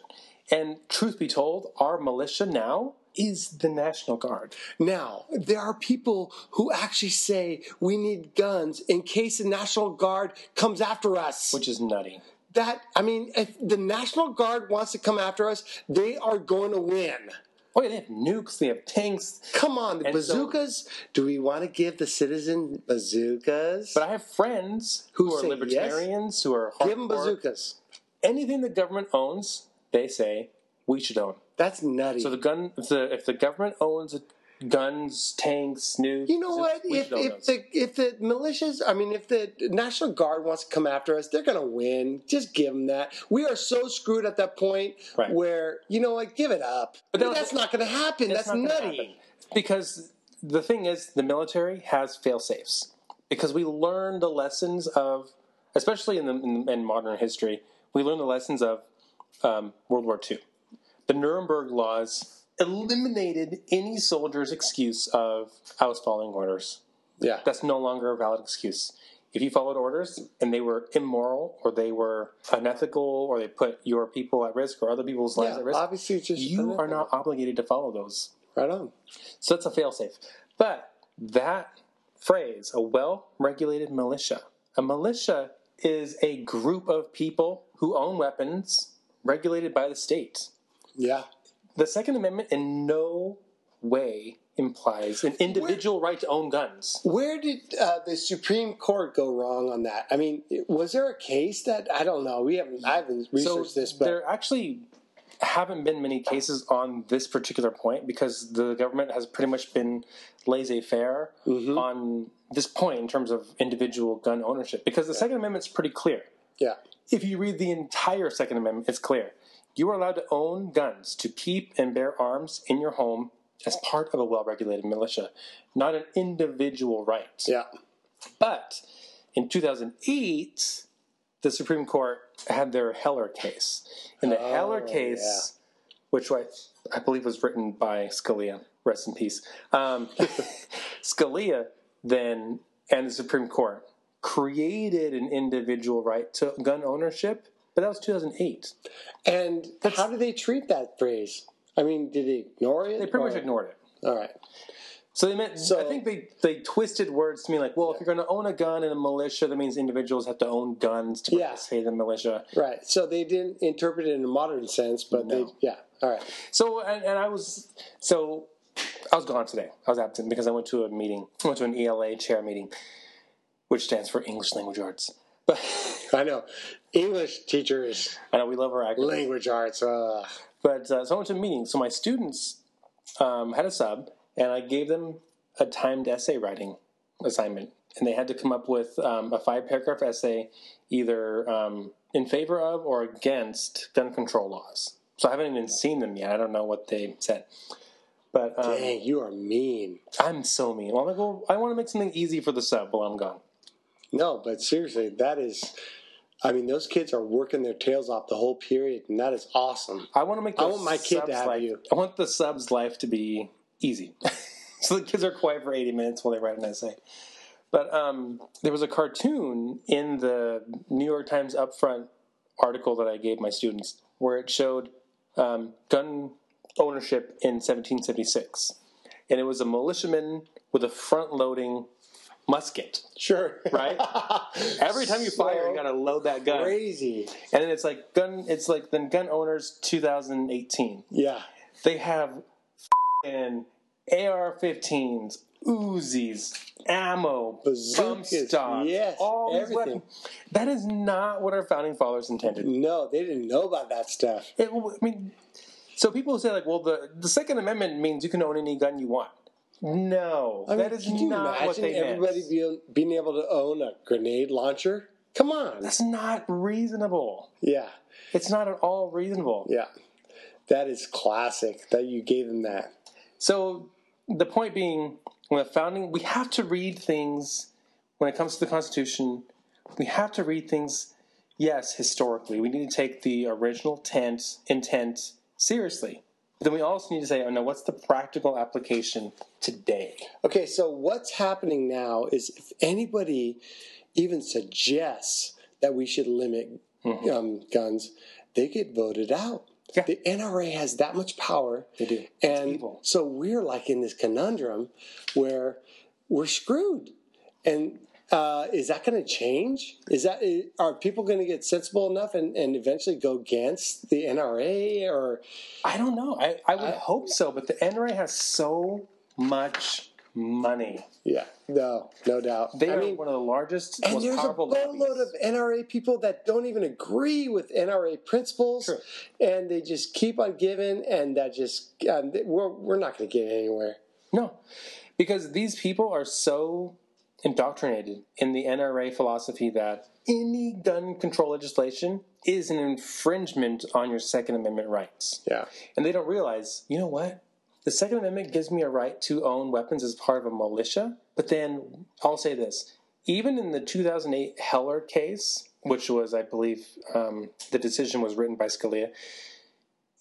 And truth be told, our militia now is the National Guard. Now, there are people who actually say we need guns in case the National Guard comes after us. which is nutty. that, I mean, if the National Guard wants to come after us, they are going to win. Oh, yeah, they have nukes, they have tanks. Come on, the And so- bazookas. do we want to give the citizen bazookas? But I have friends Who who, are libertarians, who are give them bazookas. Anything the government owns, they say we should own. That's nutty. So the gun, if the if the government owns guns, tanks, nukes, you know what? If, if the if the militias, I mean, if the National Guard wants to come after us, they're going to win. Just give them that. We are so screwed at that point Right. where you know what? Give it up. But, that's not going to happen. That's not nutty. happen. Because the thing is, the military has fail safes. Because we learn the lessons of, especially in the in, in modern history, we learn the lessons of um, World War II. The Nuremberg laws eliminated any soldier's excuse of I was following orders. Yeah. That's no longer a valid excuse. If you followed orders and they were immoral or they were unethical or they put your people at risk or other people's lives Yeah, at risk, obviously, it's just you are not obligated to follow those. right on. So that's a failsafe. But that phrase, a well regulated militia, a militia is a group of people who own weapons regulated by the state. Yeah. The Second Amendment in no way implies an individual right to own guns. Where did uh, the Supreme Court go wrong on that? I mean, was there a case that I don't know? We haven't. I haven't researched this, but there actually haven't been many cases on this particular point because the government has pretty much been laissez-faire Mm-hmm. on this point in terms of individual gun ownership because the second amendment's pretty clear yeah, if you read the entire second amendment it's clear you are allowed to own guns to keep and bear arms in your home as part of a well-regulated militia not an individual right. Yeah, but in 2008, the Supreme Court had their Heller case. In the Heller case, which I, I believe was written by Scalia, rest in peace, um, Scalia then and the Supreme Court created an individual right to gun ownership, but that was 2008. And how do they treat that phrase? I mean, did they ignore it? They pretty much ignored it. All right. So they meant. So- I think they they twisted words to mean like, well, if you're going to own a gun in a militia, that means individuals have to own guns to Yeah. participate in the militia. Right. So they didn't interpret it in a modern sense, but No. they, yeah. All right. So and, and I was so I was gone today. I was absent because I went to a meeting. I went to an ELA chair meeting, which stands for English Language Arts. But I know. English teachers, I know we love our acronyms. language arts. Uh, But uh, so I went to a meeting. So my students um, had a sub, and I gave them a timed essay writing assignment, and they had to come up with um, a five paragraph essay, either um, in favor of or against gun control laws. So I haven't even seen them yet. I don't know what they said. But um, dang, you are mean. I'm so mean. Well, I'm like, well, I want to make something easy for the sub while I'm gone. No, but seriously, that is. I mean, those kids are working their tails off the whole period, and that is awesome. I want to make. I want my kid to have life, you. I want the subs' life to be easy, so the kids are quiet for 80 minutes while they write an essay. But um, there was a cartoon in the New York Times upfront article that I gave my students where it showed um, gun ownership in 1776, and it was a militiaman with a front-loading musket. Sure. Right? Every time you fire, you got to load that gun. Crazy. And then it's like gun. It's like then gun owners 2018. Yeah. They have and AR-15s, Uzis, ammo, bump Bazookas, stocks, yes, all everything. That is not what our founding fathers intended. No, they didn't know about that stuff. It, I mean, so people say like, well, the the Second Amendment means you can own any gun you want. No, I mean, that is can you not what imagine they everybody meant. be, being able to own a grenade launcher? Come on. That's not reasonable. Yeah, It's not at all reasonable. yeah. That is classic that you gave them that. So the point being, when the founding, we have to read things when it comes to the Constitution. We have to read things, yes, historically. We need to take the original tent, intent seriously. But then we also need to say, oh no, what's the practical application today? Okay, so what's happening now is if anybody even suggests that we should limit um, guns, they get voted out. Yeah. The NRA has that much power. They do. And so we're like in this conundrum where we're screwed. And uh, is that going to change? Is that are people going to get sensible enough and, and eventually go against the NRA or I don't know. I, I would hope so, but the NRA has so much money. yeah, no, no doubt. They I are mean, one of the largest, And most there's a boatload of. NRA people that don't even agree with NRA principles, Sure. and they just keep on giving, and that just um, we're we're not going to get anywhere. No, because these people are so indoctrinated in the NRA philosophy that any gun control legislation is an infringement on your Second Amendment rights. Yeah, And they don't realize, you know what? The Second Amendment gives me a right to own weapons as part of a militia. But then I'll say this even in the 2008 Heller case, which was, I believe, um, the decision was written by Scalia,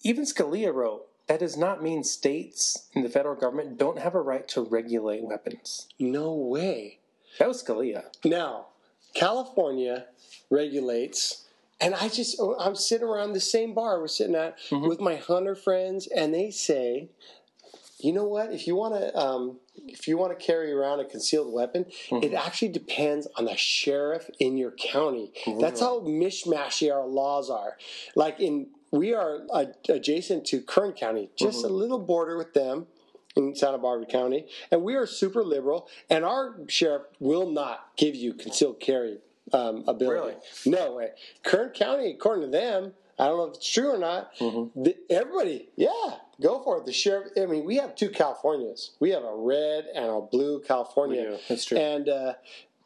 even Scalia wrote that does not mean states and the federal government don't have a right to regulate weapons. no way. That was Scalia. Now, California regulates, and I just oh, I'm sitting around the same bar we're sitting at with my hunter friends, and they say, you know what? If you want to, um, if you want to carry around a concealed weapon, it actually depends on the sheriff in your county. That's how mishmashy our laws are. Like in, we are uh, adjacent to Kern County, just a little border with them in Santa Barbara County, and we are super liberal, and our sheriff will not give you concealed carry um, ability. No way. Kern County, according to them, I don't know if it's true or not. the- everybody, yeah, go for it. The sheriff. I mean, we have two Californias. We have a red and a blue California. That's true. And uh,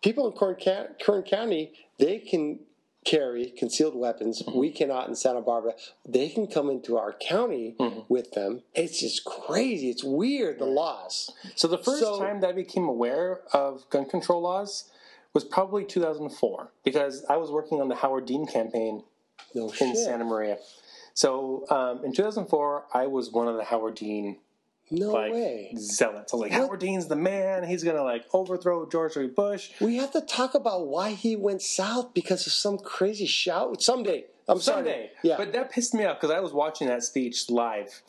people in Kern, Kern County, they can carry concealed weapons. Mm-hmm. We cannot in Santa Barbara. They can come into our county Mm-hmm. with them. It's just crazy. It's weird the laws. So the first So- time that I became aware of gun control laws was probably 2004 because I was working on the Howard Dean campaign No in. Santa Maria. So um, in 2004, I was one of the Howard Dean no like way. zealots. I was like, Howard Dean's the man. He's gonna like overthrow George W. Bush. We have to talk about why he went south because of some crazy shout. Someday. I'm Someday, sorry. Yeah. but that pissed me off because I was watching that speech live,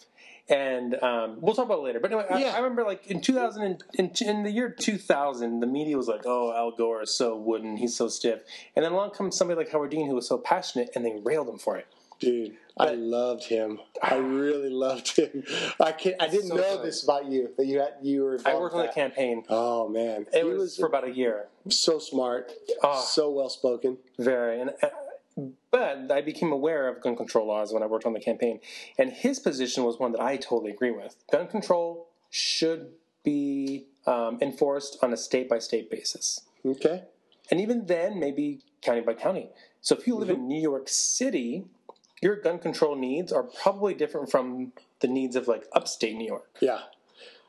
and um, we'll talk about it later. But anyway, I, Yeah. I remember like in 2000, and- in, in the year 2000, the media was like, "Oh, Al Gore is so wooden, he's so stiff," and then along comes somebody like Howard Dean who was so passionate, and they railed him for it. Dude, I loved him. I really loved him. I can I didn't So know good. this about you that you had you were. I worked on the that. campaign. Oh man, It was, was, for about a year, so smart, Oh. so well spoken. very. And uh, but I became aware of gun control laws when I worked on the campaign, and his position was one that I totally agree with. Gun control should be um, enforced on a state by state basis. Okay. and even then, maybe county by county. So if you live Mm-hmm. in New York City, your gun control needs are probably different from the needs of like upstate New York, Yeah.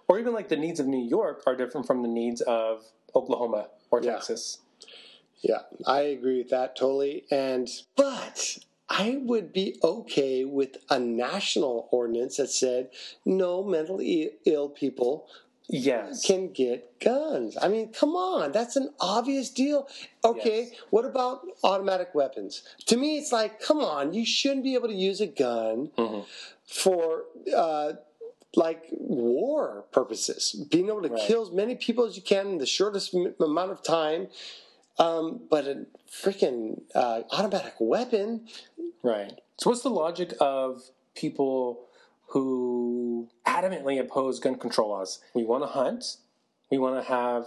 or even like the needs of New York are different from the needs of Oklahoma or Yeah. Texas. Yeah, I agree with that totally. And but I would be okay with a national ordinance that said no mentally ill people Yes, can get guns. I mean, come on, that's an obvious deal. Okay, Yes. what about automatic weapons? To me, it's like, come on, you shouldn't be able to use a gun Mm-hmm. for. Uh, like war purposes, being able to Right. kill as many people as you can in the shortest m- amount of time, um, but a freaking uh, automatic weapon, right. So what's the logic of people who adamantly oppose gun control laws. We want to hunt. We want to have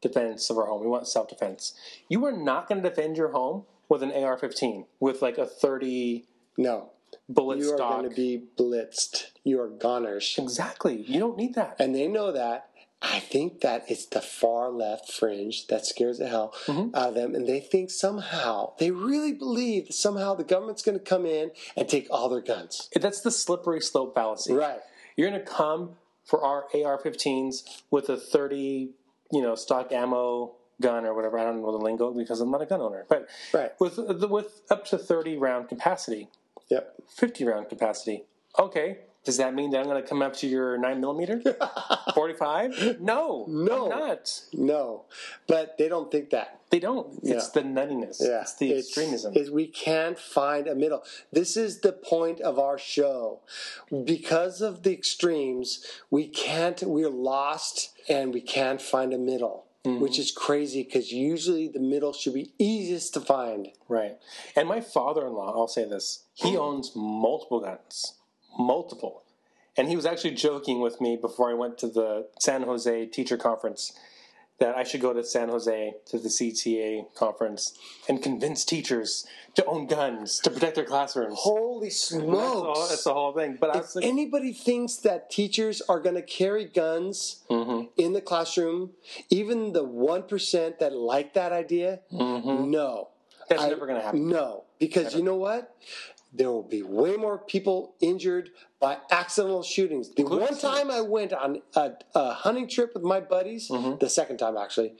defense of our home. We want self defense. You are not going to defend your home with an AR 15 with like a 30 No, bullet you are going to be blitzed. You are goners. exactly. You don't need that. and they know that. I think that it's the far left fringe that scares the hell Mm-hmm. out of them, and they think somehow they really believe that somehow the government's going to come in and take all their guns. That's the slippery slope fallacy. Right. You're going to come for our AR-15s with a 30, you know, stock ammo gun or whatever. I don't know the lingo because I'm not a gun owner, but Right. with with up to 30 round capacity, Yep. 50 round capacity. Okay. Does that mean that I'm going to come up to your 9 millimeter? 45? No. No. I'm not. No, but they don't think that. They don't. It's Yeah. the nuttiness. Yeah, It's the extremism. Is we can't find a middle. This is the point of our show. Because of the extremes, we can't. We're lost, and we can't find a middle, Mm-hmm. which is crazy. Because usually the middle should be easiest to find. Right. And my father in law, I'll say this, he owns multiple guns. Multiple. And he was actually joking with me before I went to the San Jose teacher conference that I should go to San Jose to the CTA conference and convince teachers to own guns to protect their classrooms. Holy That's the, whole, smokes! that's the whole thing. But I if was like, anybody thinks that teachers are going to carry guns mm-hmm. in the classroom, even the one percent that like that idea, mm-hmm. no, that's I- never going to happen. No, because you know what? There will be way more people injured by accidental shootings. The one time I went on a, a hunting trip with my buddies, Mm-hmm. the second time actually,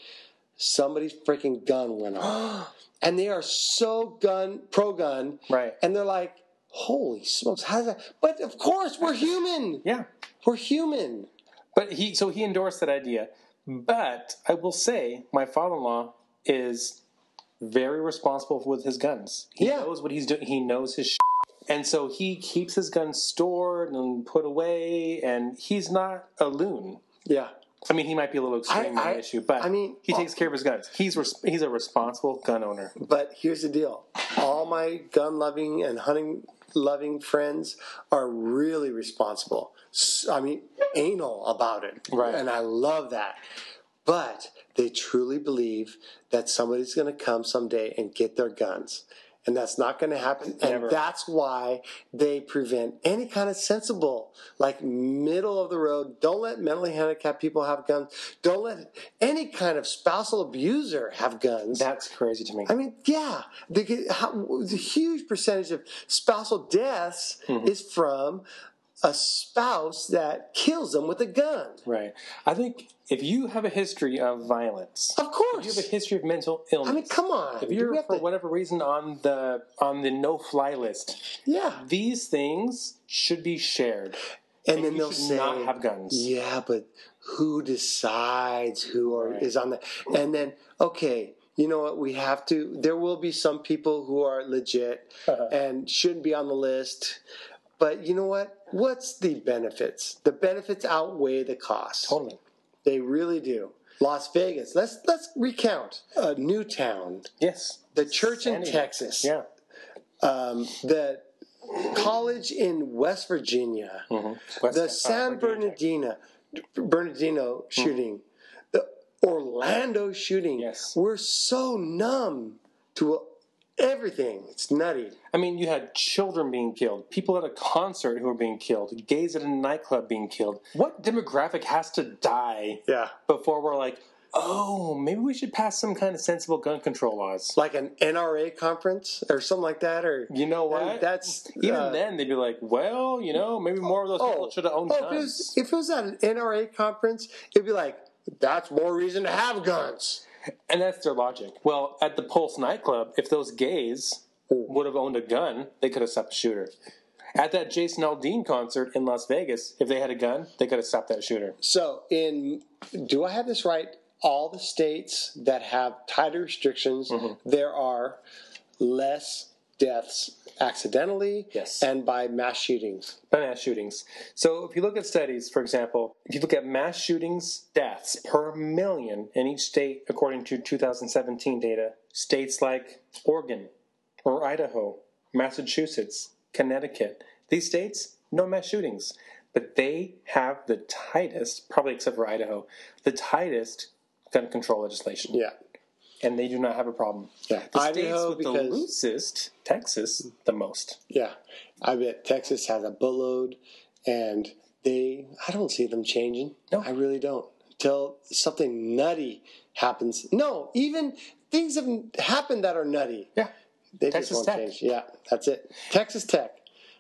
somebody's freaking gun went off, and they are so gun pro gun, Right. And they're like, "Holy smokes, how's that?" But of course, we're human. Yeah. We're human. But he so he endorsed that idea. But I will say, my father-in-law is very responsible with his guns. He Yeah. knows what he's doing. He knows his shit. and so he keeps his guns stored and put away. And he's not a loon. Yeah. I mean, he might be a little extreme I- on the issue, but I mean- he takes care of his guns. He's res- he's a responsible gun owner. But here's the deal: all my gun loving and hunting loving friends are really responsible. I mean, anal about it, Right. And I love that. But they truly believe that somebody's going to come someday and get their guns. And that's not going to happen. And that's why they prevent any kind of sensible, like middle of the road. Don't let mentally handicapped people have guns. Don't let any kind of spousal abuser have guns. That's crazy to me. I mean, yeah, the, the huge percentage of spousal deaths Mm-hmm. is from a spouse that kills them with a gun. right. I think if you have a history of violence, Of if course. you have a history of mental illness, I mean, come on. if you're for to- whatever reason on the on the no fly list, yeah, these things should be shared. and then you they'll say, not have guns. Yeah, but who decides who are, Right. is on the? And then, okay, you know what? We have to. There will be some people who are legit Uh-huh. and shouldn't be on the list. But you know what? What's the benefits? The benefits outweigh the cost. Totally. They really do. Las Vegas. Let's let's recount. Uh, Newtown, Yes. the church in. Texas, Yeah. um, the college in West Virginia, West- the uh, San Virginia. Bernardino Bernardino shooting, the Orlando shooting. Yes. We're so numb to everything. It's nutty. I mean, you had children being killed, people at a concert who were being killed, gays at a nightclub being killed. What demographic has to die Yeah. before we're like, oh, maybe we should pass some kind of sensible gun control laws? Like an NRA conference or something like that, or You know what? That's Even uh, then, they'd be like, well, you know, maybe more of those people should have owned oh, if it, guns. was, if it was at an NRA conference, it'd be like, that's more reason to have guns. And that's their logic. Well, at the Pulse nightclub, if those gays would have owned a gun, they could have stopped the shooter. At that Jason Aldean concert in Las Vegas, if they had a gun, they could have stopped that shooter. So, in do I have this right? All the states that have tighter restrictions, Mm-hmm. there are less deaths accidentally Yes. and by mass shootings. by mass shootings. So if you look at studies, for example, if you look at mass shootings deaths per million in each state, according to 2017 data, states like Oregon or Idaho, Massachusetts, Connecticut, these states no mass shootings. But they have the tightest, probably except for Idaho, the tightest gun control legislation. Yeah. And they do not have a problem. Yeah. The Idaho, states with the because- loosest, Texas, the most. Yeah, I bet Texas has a boatload, and they. I don't see them changing. No. I really don't. Until something nutty happens. No, even things have happened that are nutty. Yeah. They Texas just won't Tech. change. Yeah, that's it. Texas Tech.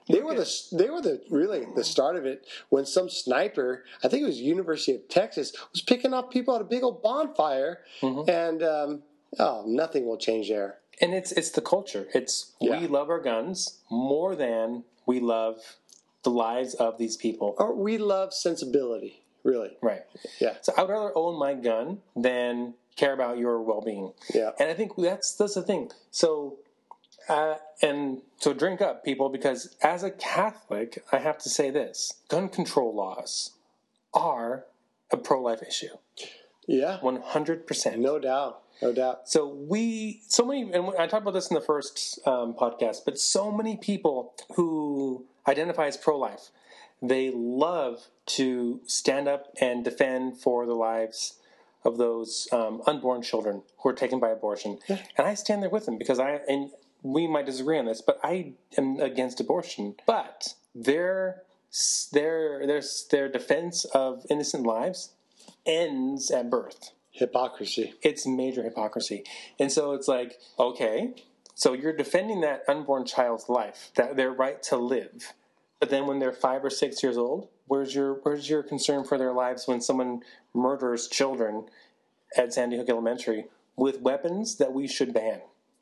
They were the they were the really the start of it when some sniper, I think it was University of Texas, was picking off people at a big old bonfire, Mm-hmm. and um, oh, nothing will change there. And it's it's the culture. It's Yeah. we love our guns more than we love the lives of these people. Or we love sensibility, really. Right. Yeah, So I would rather own my gun than care about your well being. yeah. And I think that's that's the thing. So, uh, and so drink up, people, because as a Catholic, I have to say this: gun control laws are a pro-life issue, Yeah, one hundred percent. no doubt, no doubt. So we, so many, and I talked about this in the first um, podcast, but so many people who identify as pro-life, they love to stand up and defend for the lives of those um, unborn children who are taken by abortion, and I stand there with them because I and we might disagree on this, but I am against abortion. But their their their their defense of innocent lives ends at birth Hypocrisy. it's major hypocrisy. And so it's like, okay, so you're defending that unborn child's life, that their right to live. But then when they're five or six years old, where's your where's your concern for their lives when someone murders children at Sandy Hook Elementary with weapons that we should ban?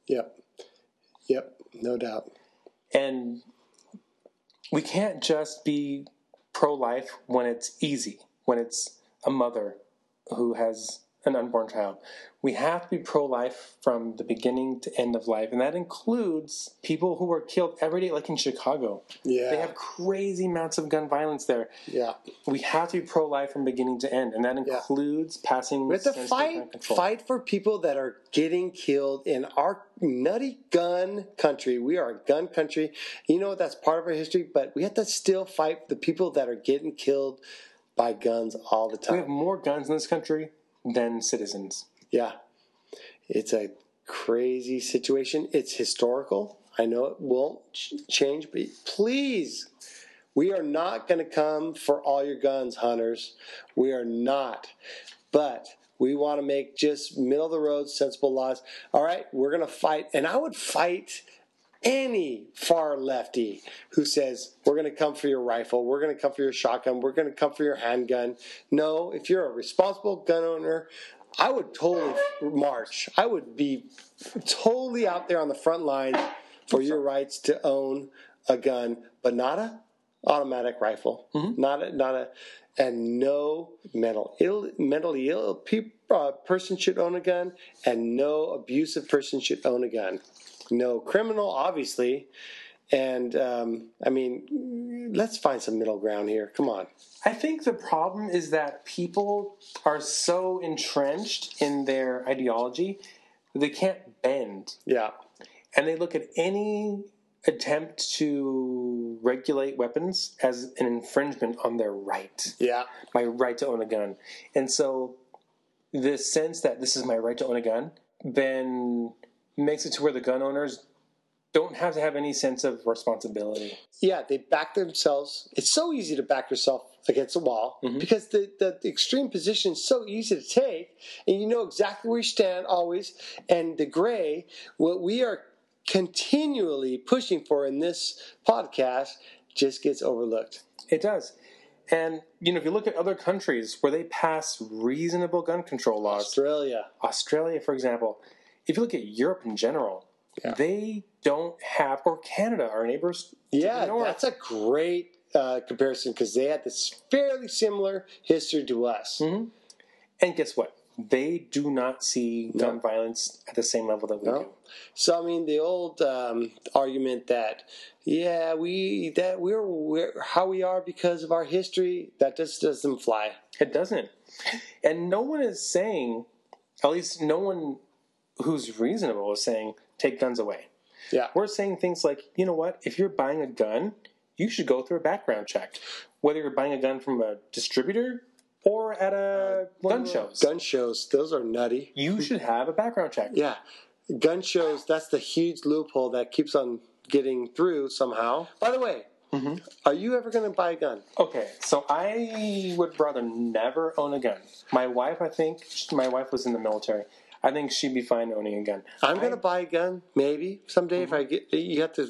Yep, yep, no doubt. And we can't just be pro life when it's easy, when it's a mother who has an unborn child. We have to be pro life from the beginning to end of life. And that includes people who are killed every day, like in Chicago. Yeah, They have crazy amounts of gun violence there. yeah. We have to be pro life from beginning to end. And that includes passing We have to fight, fight for people that are getting killed in our nutty gun country. We are a gun country. You know that's part of our history, but we have to still fight the people that are getting killed by guns all the time. We have more guns in this country than citizens. Yeah, it's a crazy situation. It's historical. I know it won't ch- change, but please. We are not going to come for all your guns, hunters. We are not. But we want to make just middle of the road, sensible laws. All right, we're going to fight. And I would fight any far lefty who says, we're going to come for your rifle, we're going to come for your shotgun, we're going to come for your handgun. No, if you're a responsible gun owner, I would totally march. I would be totally out there on the front lines for your rights to own a gun, but not a automatic rifle, not a, not a, and no mental ill, mentally ill pe- uh, person should own a gun, and no abusive person should own a gun. No criminal, obviously, and um, I mean, let's find some middle ground here. Come on. I think the problem is that people are so entrenched in their ideology they can't bend. Yeah, And they look at any attempt to regulate weapons as an infringement on their right, yeah, my right to own a gun. And so the sense that this is my right to own a gun then makes it to where the gun owners don't have to have any sense of responsibility. yeah. They back themselves. It's so easy to back yourself against a wall mm-hmm. because the, the, the extreme position is so easy to take, and you know exactly where you stand always. And the gray, what we are continually pushing for in this podcast, just gets overlooked. It does. And you know, if you look at other countries where they pass reasonable gun control laws, Australia, Australia, for example, if you look at Europe in general, Yeah. they don't have, or Canada, our neighbors. yeah, that's a great uh, comparison because they had this fairly similar history to us. and guess what? They do not see gun violence at the same level that we No. do. So I mean, the old um, argument that yeah, we that we're, we're how we are because of our history that just doesn't fly. It doesn't. And no one is saying, at least no one who's reasonable is saying, take guns away. Yeah, We're saying things like, you know what? If you're buying a gun, you should go through a background check. Whether you're buying a gun from a distributor or at a gun shows, Gun shows, those are nutty. you should have a background check. Yeah. Gun shows, that's the huge loophole that keeps on getting through somehow. By the way, Mm-hmm. are you ever going to buy a gun? Okay, so I would rather never own a gun. My wife, I think, my wife was in the military. I think she'd be fine owning a gun. I'm going to buy a gun, maybe someday if I get. You have to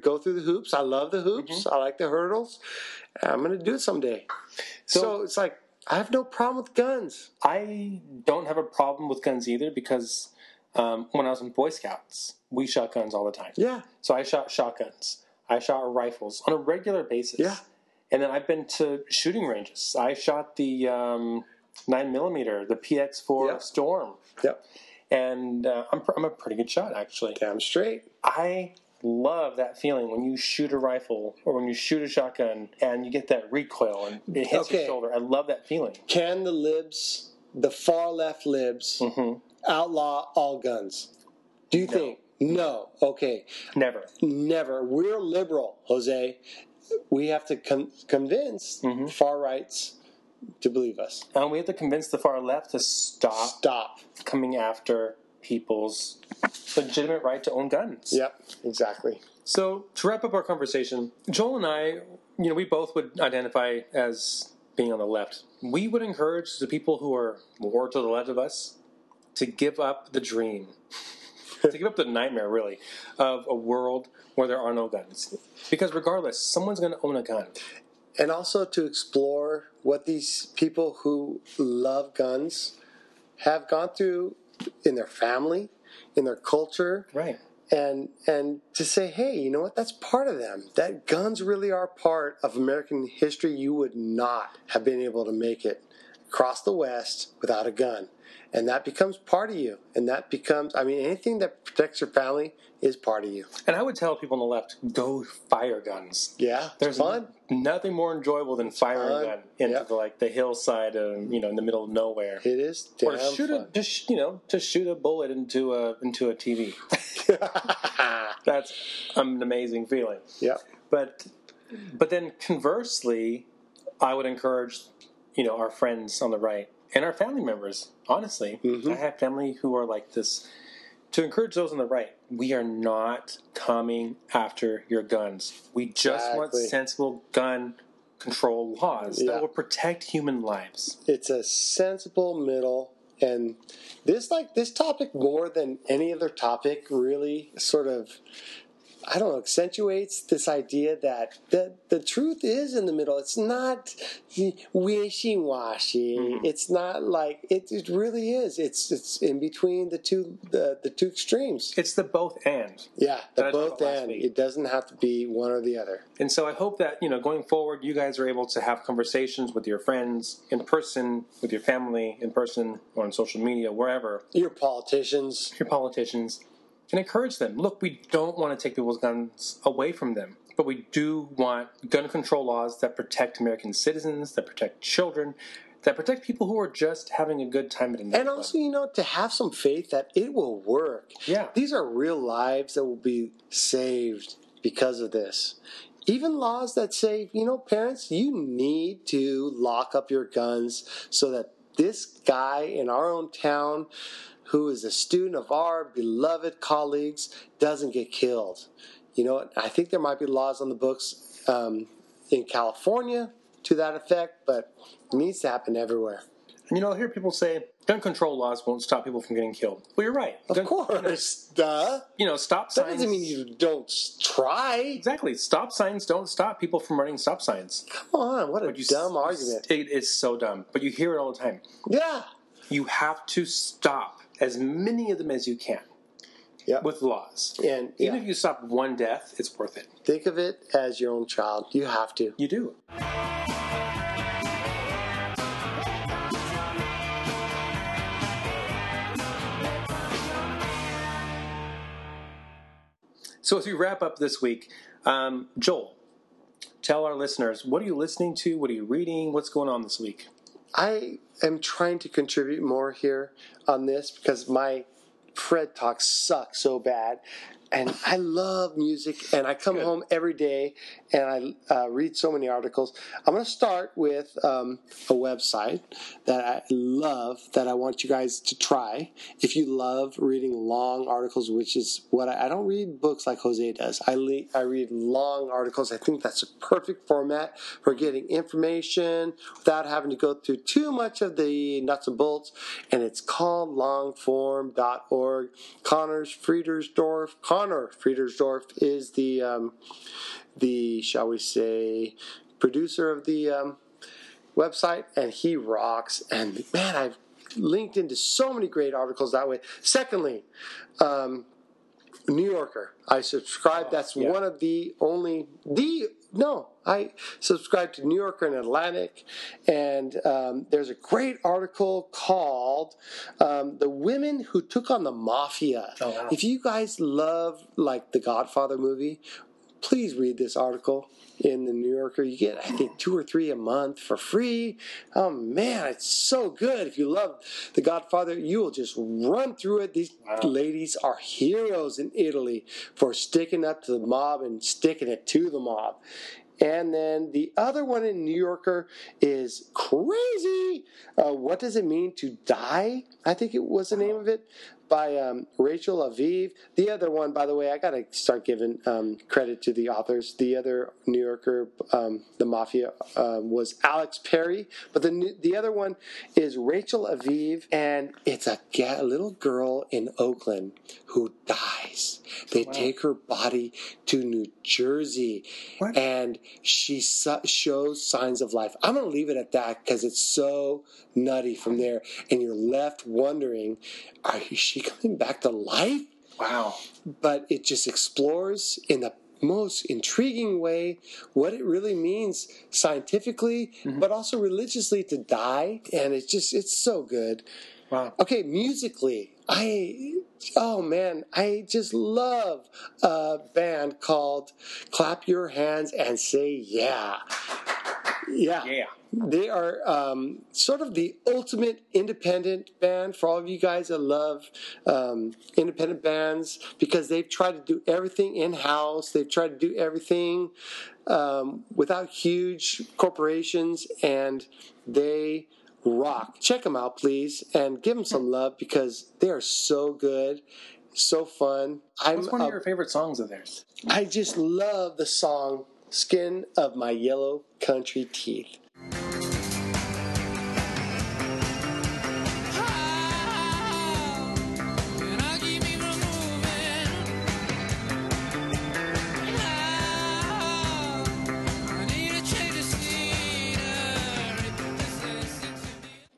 go through the hoops. I love the hoops. I like the hurdles. I'm going to do it someday. So, So- it's like I have no problem with guns. I don't have a problem with guns either because um, when I was in Boy Scouts, we shot guns all the time. Yeah, So I shot shotguns. I shot rifles on a regular basis. Yeah. And then I've been to shooting ranges. I shot the um, 9 millimeter, the PX4 Yeah. Storm. Yep, And uh, I'm, pr- I'm a pretty good shot, actually. damn straight. I love that feeling when you shoot a rifle or when you shoot a shotgun and you get that recoil and it hits your shoulder. I love that feeling. Can the libs, the far left libs, Mhm. outlaw all guns? Do you think? No. Okay. Never. Never. We're liberal, Jose. We have to con- convince Mm-hmm. far rights to believe us. And we have to convince the far left to stop Stop. coming after people's legitimate right to own guns. Yep. Exactly. So to wrap up our conversation, Joel and I, you know, we both would identify as being on the left. We would encourage the people who are more to the left of us to give up the dream, to give up the nightmare, really, of a world where there are no guns. Because regardless, someone's going to own a gun. And also to explore what these people who love guns have gone through in their family, in their culture, Right. and and to say, hey, you know what? That's part of them. That guns really are part of American history. You would not have been able to make it across the West without a gun, and that becomes part of you. And that becomes, I mean, anything that protects your family is part of you. And I would tell people on the left, go fire guns. Yeah, There's fun. nothing more enjoyable than firing Fun. a gun into Yep. the, like the hillside, um, you know, in the middle of nowhere. It is or shoot a fun. just you know to shoot a bullet into a into a TV. That's an amazing feeling. yep. But but then conversely, I would encourage you know our friends on the right and our family members. Honestly, Mhm. I have family who are like this. To encourage those on the right, we are not coming after your guns. We just want sensible gun control laws Yeah. that will protect human lives. it's a sensible middle and this like this topic more than any other topic really sort of I don't know, accentuates this idea that the, the truth is in the middle. It's not wishy washy. Mhm. It's not like it, it really is. It's it's in between the two the, the two extremes. It's the both and. Yeah, the both and it doesn't have to be one or the other. And so I hope that, you know, going forward, you guys are able to have conversations with your friends in person, with your family in person, or on social media, wherever, Your politicians, your politicians, and encourage them. Look, we don't want to take people's guns away from them, but we do want gun control laws that protect American citizens, that protect children, that protect people who are just having a good time at a nightclub. and also you know to have some faith that it will work. yeah. These are real lives that will be saved because of this. Even laws that say, you know, parents, you need to lock up your guns so that this guy in our own town who is a student of our beloved colleagues doesn't get killed. You know. I think there might be laws on the books um, in California to that effect, but it needs to happen everywhere. And you know, I hear people say gun control laws won't stop people from getting killed. Well, you're right. Of Gun- course, duh. You know, stop signs. That doesn't mean you don't try. Exactly. Stop signs don't stop people from running stop signs. Come on, what a You dumb argument. It is so dumb, but you hear it all the time. Yeah. You have to stop as many of them as you can Yep. with laws. And Even yeah, if you stop one death, it's worth it. think of it as your own child. You have to. You do. So as we wrap up this week, um, Joel, tell our listeners what are you listening to? What are you reading? What's going on this week? I am trying to contribute more here on this because my Fred talk sucks so bad. And I love music, and I come Good. home every day and I uh, read so many articles. I'm going to start with um, a website that I love that I want you guys to try. If you love reading long articles, which is what I, I don't read books like Jose does. I le- I read long articles. I think that's a perfect format for getting information without having to go through too much of the nuts and bolts. And it's called longform.org. Conor Friedersdorf. Conor Friedersdorf is the um, the shall we say producer of the um, website, and he rocks. And man, I've linked into so many great articles that way. Secondly, um, New Yorker. I subscribe. That's yeah. one of the only the no. I subscribe to New Yorker and Atlantic, and um, there's a great article called um, "The Women Who Took on the Mafia." Oh, wow. If you guys love like the Godfather movie, please read this article in the New Yorker. You get, I think, two or three a month for free. Oh man, it's so good. If you love The Godfather, you will just run through it. These Wow. ladies are heroes in Italy for sticking up to the mob and sticking it to the mob. And then the other one in New Yorker is crazy. Uh, what does it mean to die? I think it was the name of it by um, Rachel Aviv. The other one, by the way, I got to start giving um, credit to the authors. The other New Yorker, um, the Mafia, um, was Alex Perry, but the the other one is Rachel Aviv, and it's a, a little girl in Oakland who dies. They take her body to New Jersey, What? and she su- shows signs of life. I'm going to leave it at that because it's so nutty from there, and you're left wondering, is she coming back to life? Wow. But it just explores in the most intriguing way what it really means scientifically, mm-hmm. but also religiously to die, and it's just it's so good. Wow. Okay, musically, I oh man, I just love a band called Clap Your Hands and Say Yeah. Yeah. Yeah. They are um, sort of the ultimate independent band for all of you guys that love um, independent bands because they've tried to do everything in house. They've tried to do everything um, without huge corporations, and they rock. Check them out, please, and give them some love because they are so good, so fun. I'm What's one of a- your favorite songs of theirs? I just love the song "Skin of My Yellow Country Teeth."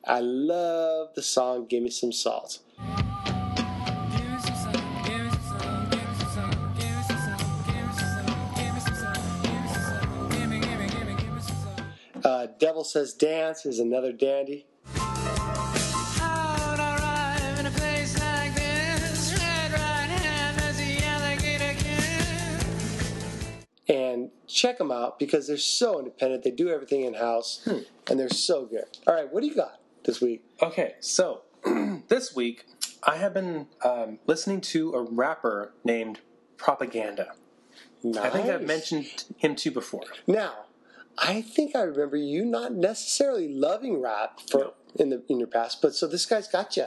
I love the song "Give Me Some Salt." Uh, "Devil Says Dance" is another dandy. and check them out because they're so independent. They do everything in house, and they're so good. All right, what do you got this week? Okay, so this week I have been um, listening to a rapper named Propaganda. Nice. I think I've mentioned him to you before. Now, I think I remember you not necessarily loving rap for in the in your past, but so this guy's got you.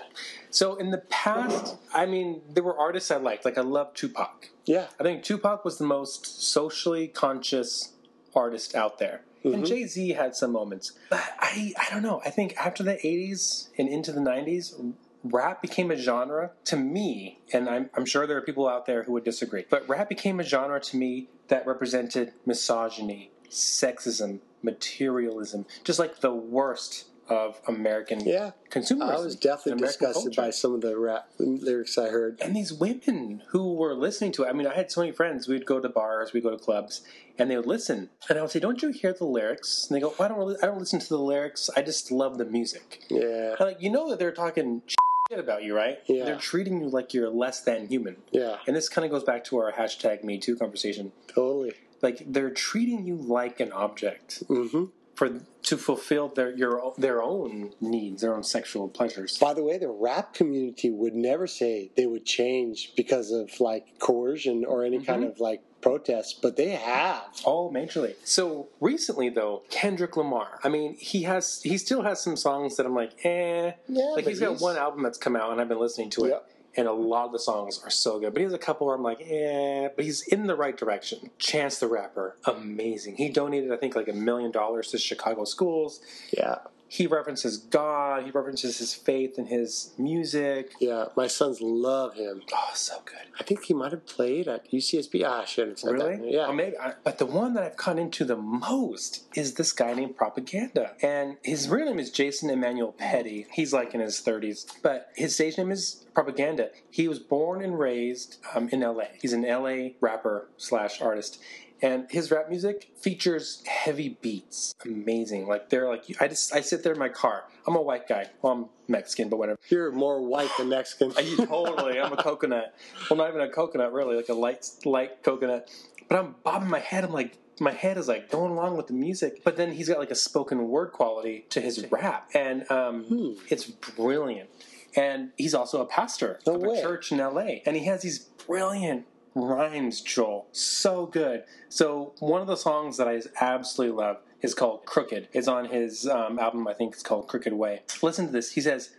So in the past, I mean, there were artists I liked. Like I love Tupac. Yeah, I think Tupac was the most socially conscious artist out there. Mm-hmm. And Jay Z had some moments. But I, I don't know. I think after the 80s and into the 90s, rap became a genre to me, and I'm, I'm sure there are people out there who would disagree, but rap became a genre to me that represented misogyny, sexism, materialism, just like the worst of American yeah. consumerism. I was definitely disgusted culture by some of the rap lyrics I heard. and these women who were listening to it. I mean, I had so many friends. We'd go to bars, we'd go to clubs, and they would listen. And I would say, "Don't you hear the lyrics?" And they go, well, "I don't. Really, I don't listen to the lyrics. I just love the music." Yeah, I'm like, you know that they're talking shit about you, right? Yeah. They're treating you like you're less than human. yeah, And this kind of goes back to our hashtag Me Too conversation. totally. Like they're treating you like an object. hmm for to fulfill their your their own needs, their own sexual pleasures. By the way, the rap community would never say they would change because of like coercion or any kind of like protest, but they have. Oh, majorly. So recently, though, Kendrick Lamar. I mean, he has he still has some songs that I'm like, eh. Yeah, like but he's got one album that's come out, and I've been listening to it. Yep. And a lot of the songs are so good, but he has a couple where I'm like, eh. But he's in the right direction. Chance the Rapper, amazing. He donated, I think, like a million dollars to Chicago schools. Yeah. He references God. He references his faith and his music. Yeah. My sons love him. Oh, so good. I think he might have played at UCSB. Ah, I shouldn't have said Really? that. Yeah. Oh, maybe. I, but the one that I've caught into the most is this guy named Propaganda, and his real name is Jason Emmanuel Petty. He's like in his thirties, but his stage name is Propaganda. He was born and raised um, in L.A. He's an L.A. rapper slash artist. And his rap music features heavy beats, amazing. Like they're like I just I sit there in my car. I'm a white guy. Well, I'm Mexican, but whatever. You're more white than Mexican. I, totally. I'm a coconut. Well, not even a coconut, really, like a light, light coconut. But I'm bobbing my head. I'm like, my head is like going along with the music. But then he's got like a spoken word quality to his rap, and um, it's brilliant. And he's also a pastor No of way. a church in LA, and he has these brilliant rhymes, Joel. So good. So one of the songs that I absolutely love is called "Crooked." It's on his um, album. I think it's called "Crooked Way." Listen to this. He says.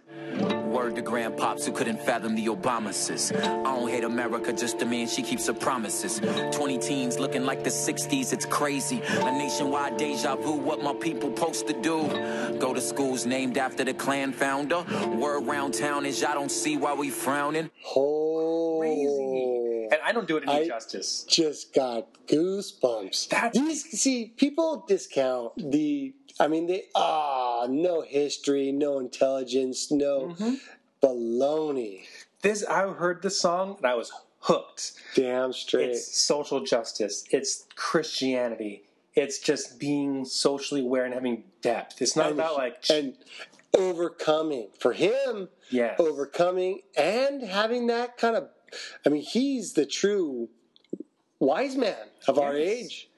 Word to grandpops who couldn't fathom the Obamas. I don't hate America, just the man she keeps her promises. 20 teens looking like the 60s, it's crazy. A nationwide deja vu, what my people supposed to do. Go to schools named after the Klan founder. Word round town is y'all don't see why we frowning. Oh, crazy. And I don't do it any I- justice. just got goosebumps. That's- These see people discount the. I mean, they ah no history, no intelligence, no Mm-hmm. baloney. This I heard the song and I was hooked. Damn straight. It's social justice. It's Christianity. It's just being socially aware and having depth. It's not and, about like and overcoming for him. Yeah, overcoming and having that kind of. I mean, he's the true wise man of our age.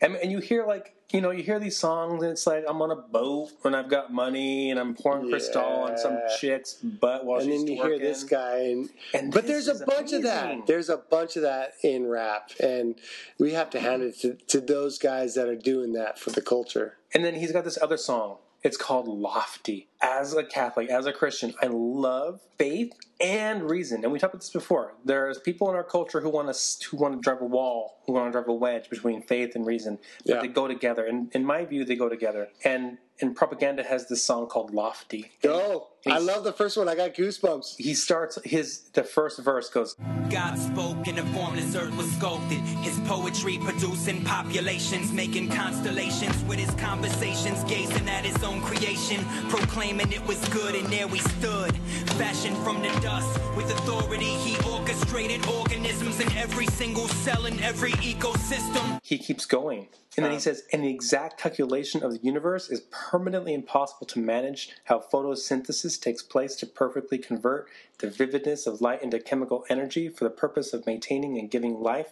and, and you hear like you know you hear these songs and it's like I'm on a boat and I've got money and I'm pouring crystal on some chick's butt while and she's then you hear this guy and, And but there's a bunch of that. there's a bunch of that in rap and we have to hand it to, to those guys that are doing that for the culture. And then he's got this other song. It's called Lofty. As a Catholic, as a Christian, I love faith and reason. And we talked about this before. There's people in our culture who want to who want to drive a wall, who want to drive a wedge between faith and reason. But Yeah. they go together. And in my view, they go together. And and propaganda has this song called Lofty. oh i love the first one i got goosebumps He starts his the first verse goes, God spoke and the formless earth was sculpted. His poetry producing populations, making constellations with his conversations, gazing at his own creation, proclaiming it was good, and there we stood. Fashioned from the dust with authority, he orchestrated organisms in every single cell in every ecosystem. he keeps going. And then he uh. says, and the exact calculation of the universe is permanently impossible to manage how photosynthesis takes place to perfectly convert the vividness of light into chemical energy for the purpose of maintaining and giving life.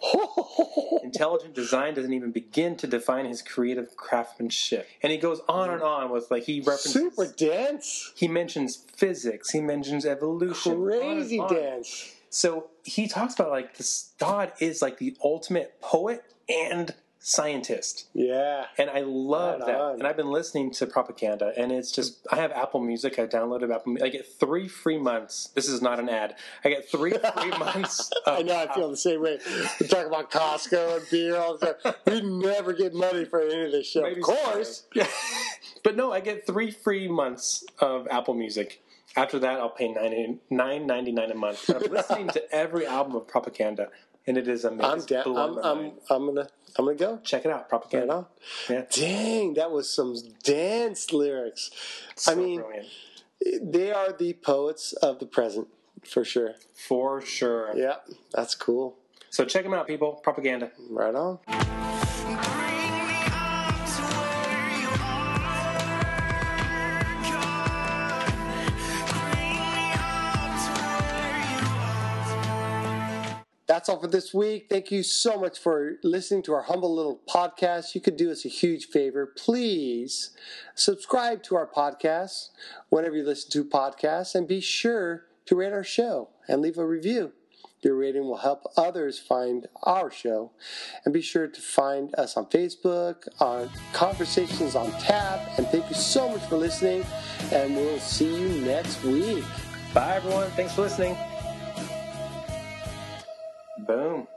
Intelligent design doesn't even begin to define his creative craftsmanship. And he goes on and on with like he references super dense he mentions physics, he mentions evolution. on crazy on. dense So he talks about like this God is like the ultimate poet and scientist. yeah And I love Right that. on. And I've been listening to propaganda and it's just I have Apple Music, I downloaded Apple I get three free months. This is not an ad. I get three free months of I know I feel the same way. We talk about Costco and beer all the time. We never get money for any of this shit. Maybe of course. But no, I get three free months of Apple Music. After that, I'll pay nine nine ninety nine a month. I'm listening to every album of Propaganda, and it is amazing. I'm, blowing I'm, I'm. I'm gonna I'm gonna go. Check it out, Propaganda. Yeah, Dang, that was some dance lyrics. so I mean, brilliant. they are the poets of the present for sure. for sure. Yeah, that's cool. So check them out, people. Propaganda. Right on. That's all for this week. Thank you so much for listening to our humble little podcast. You could do us a huge favor. Please subscribe to our podcast whenever you listen to podcasts and be sure to rate our show and leave a review. Your rating will help others find our show. And be sure to find us on Facebook, on Conversations on Tap. And thank you so much for listening. And we'll see you next week. Bye, everyone. Thanks for listening. Boom.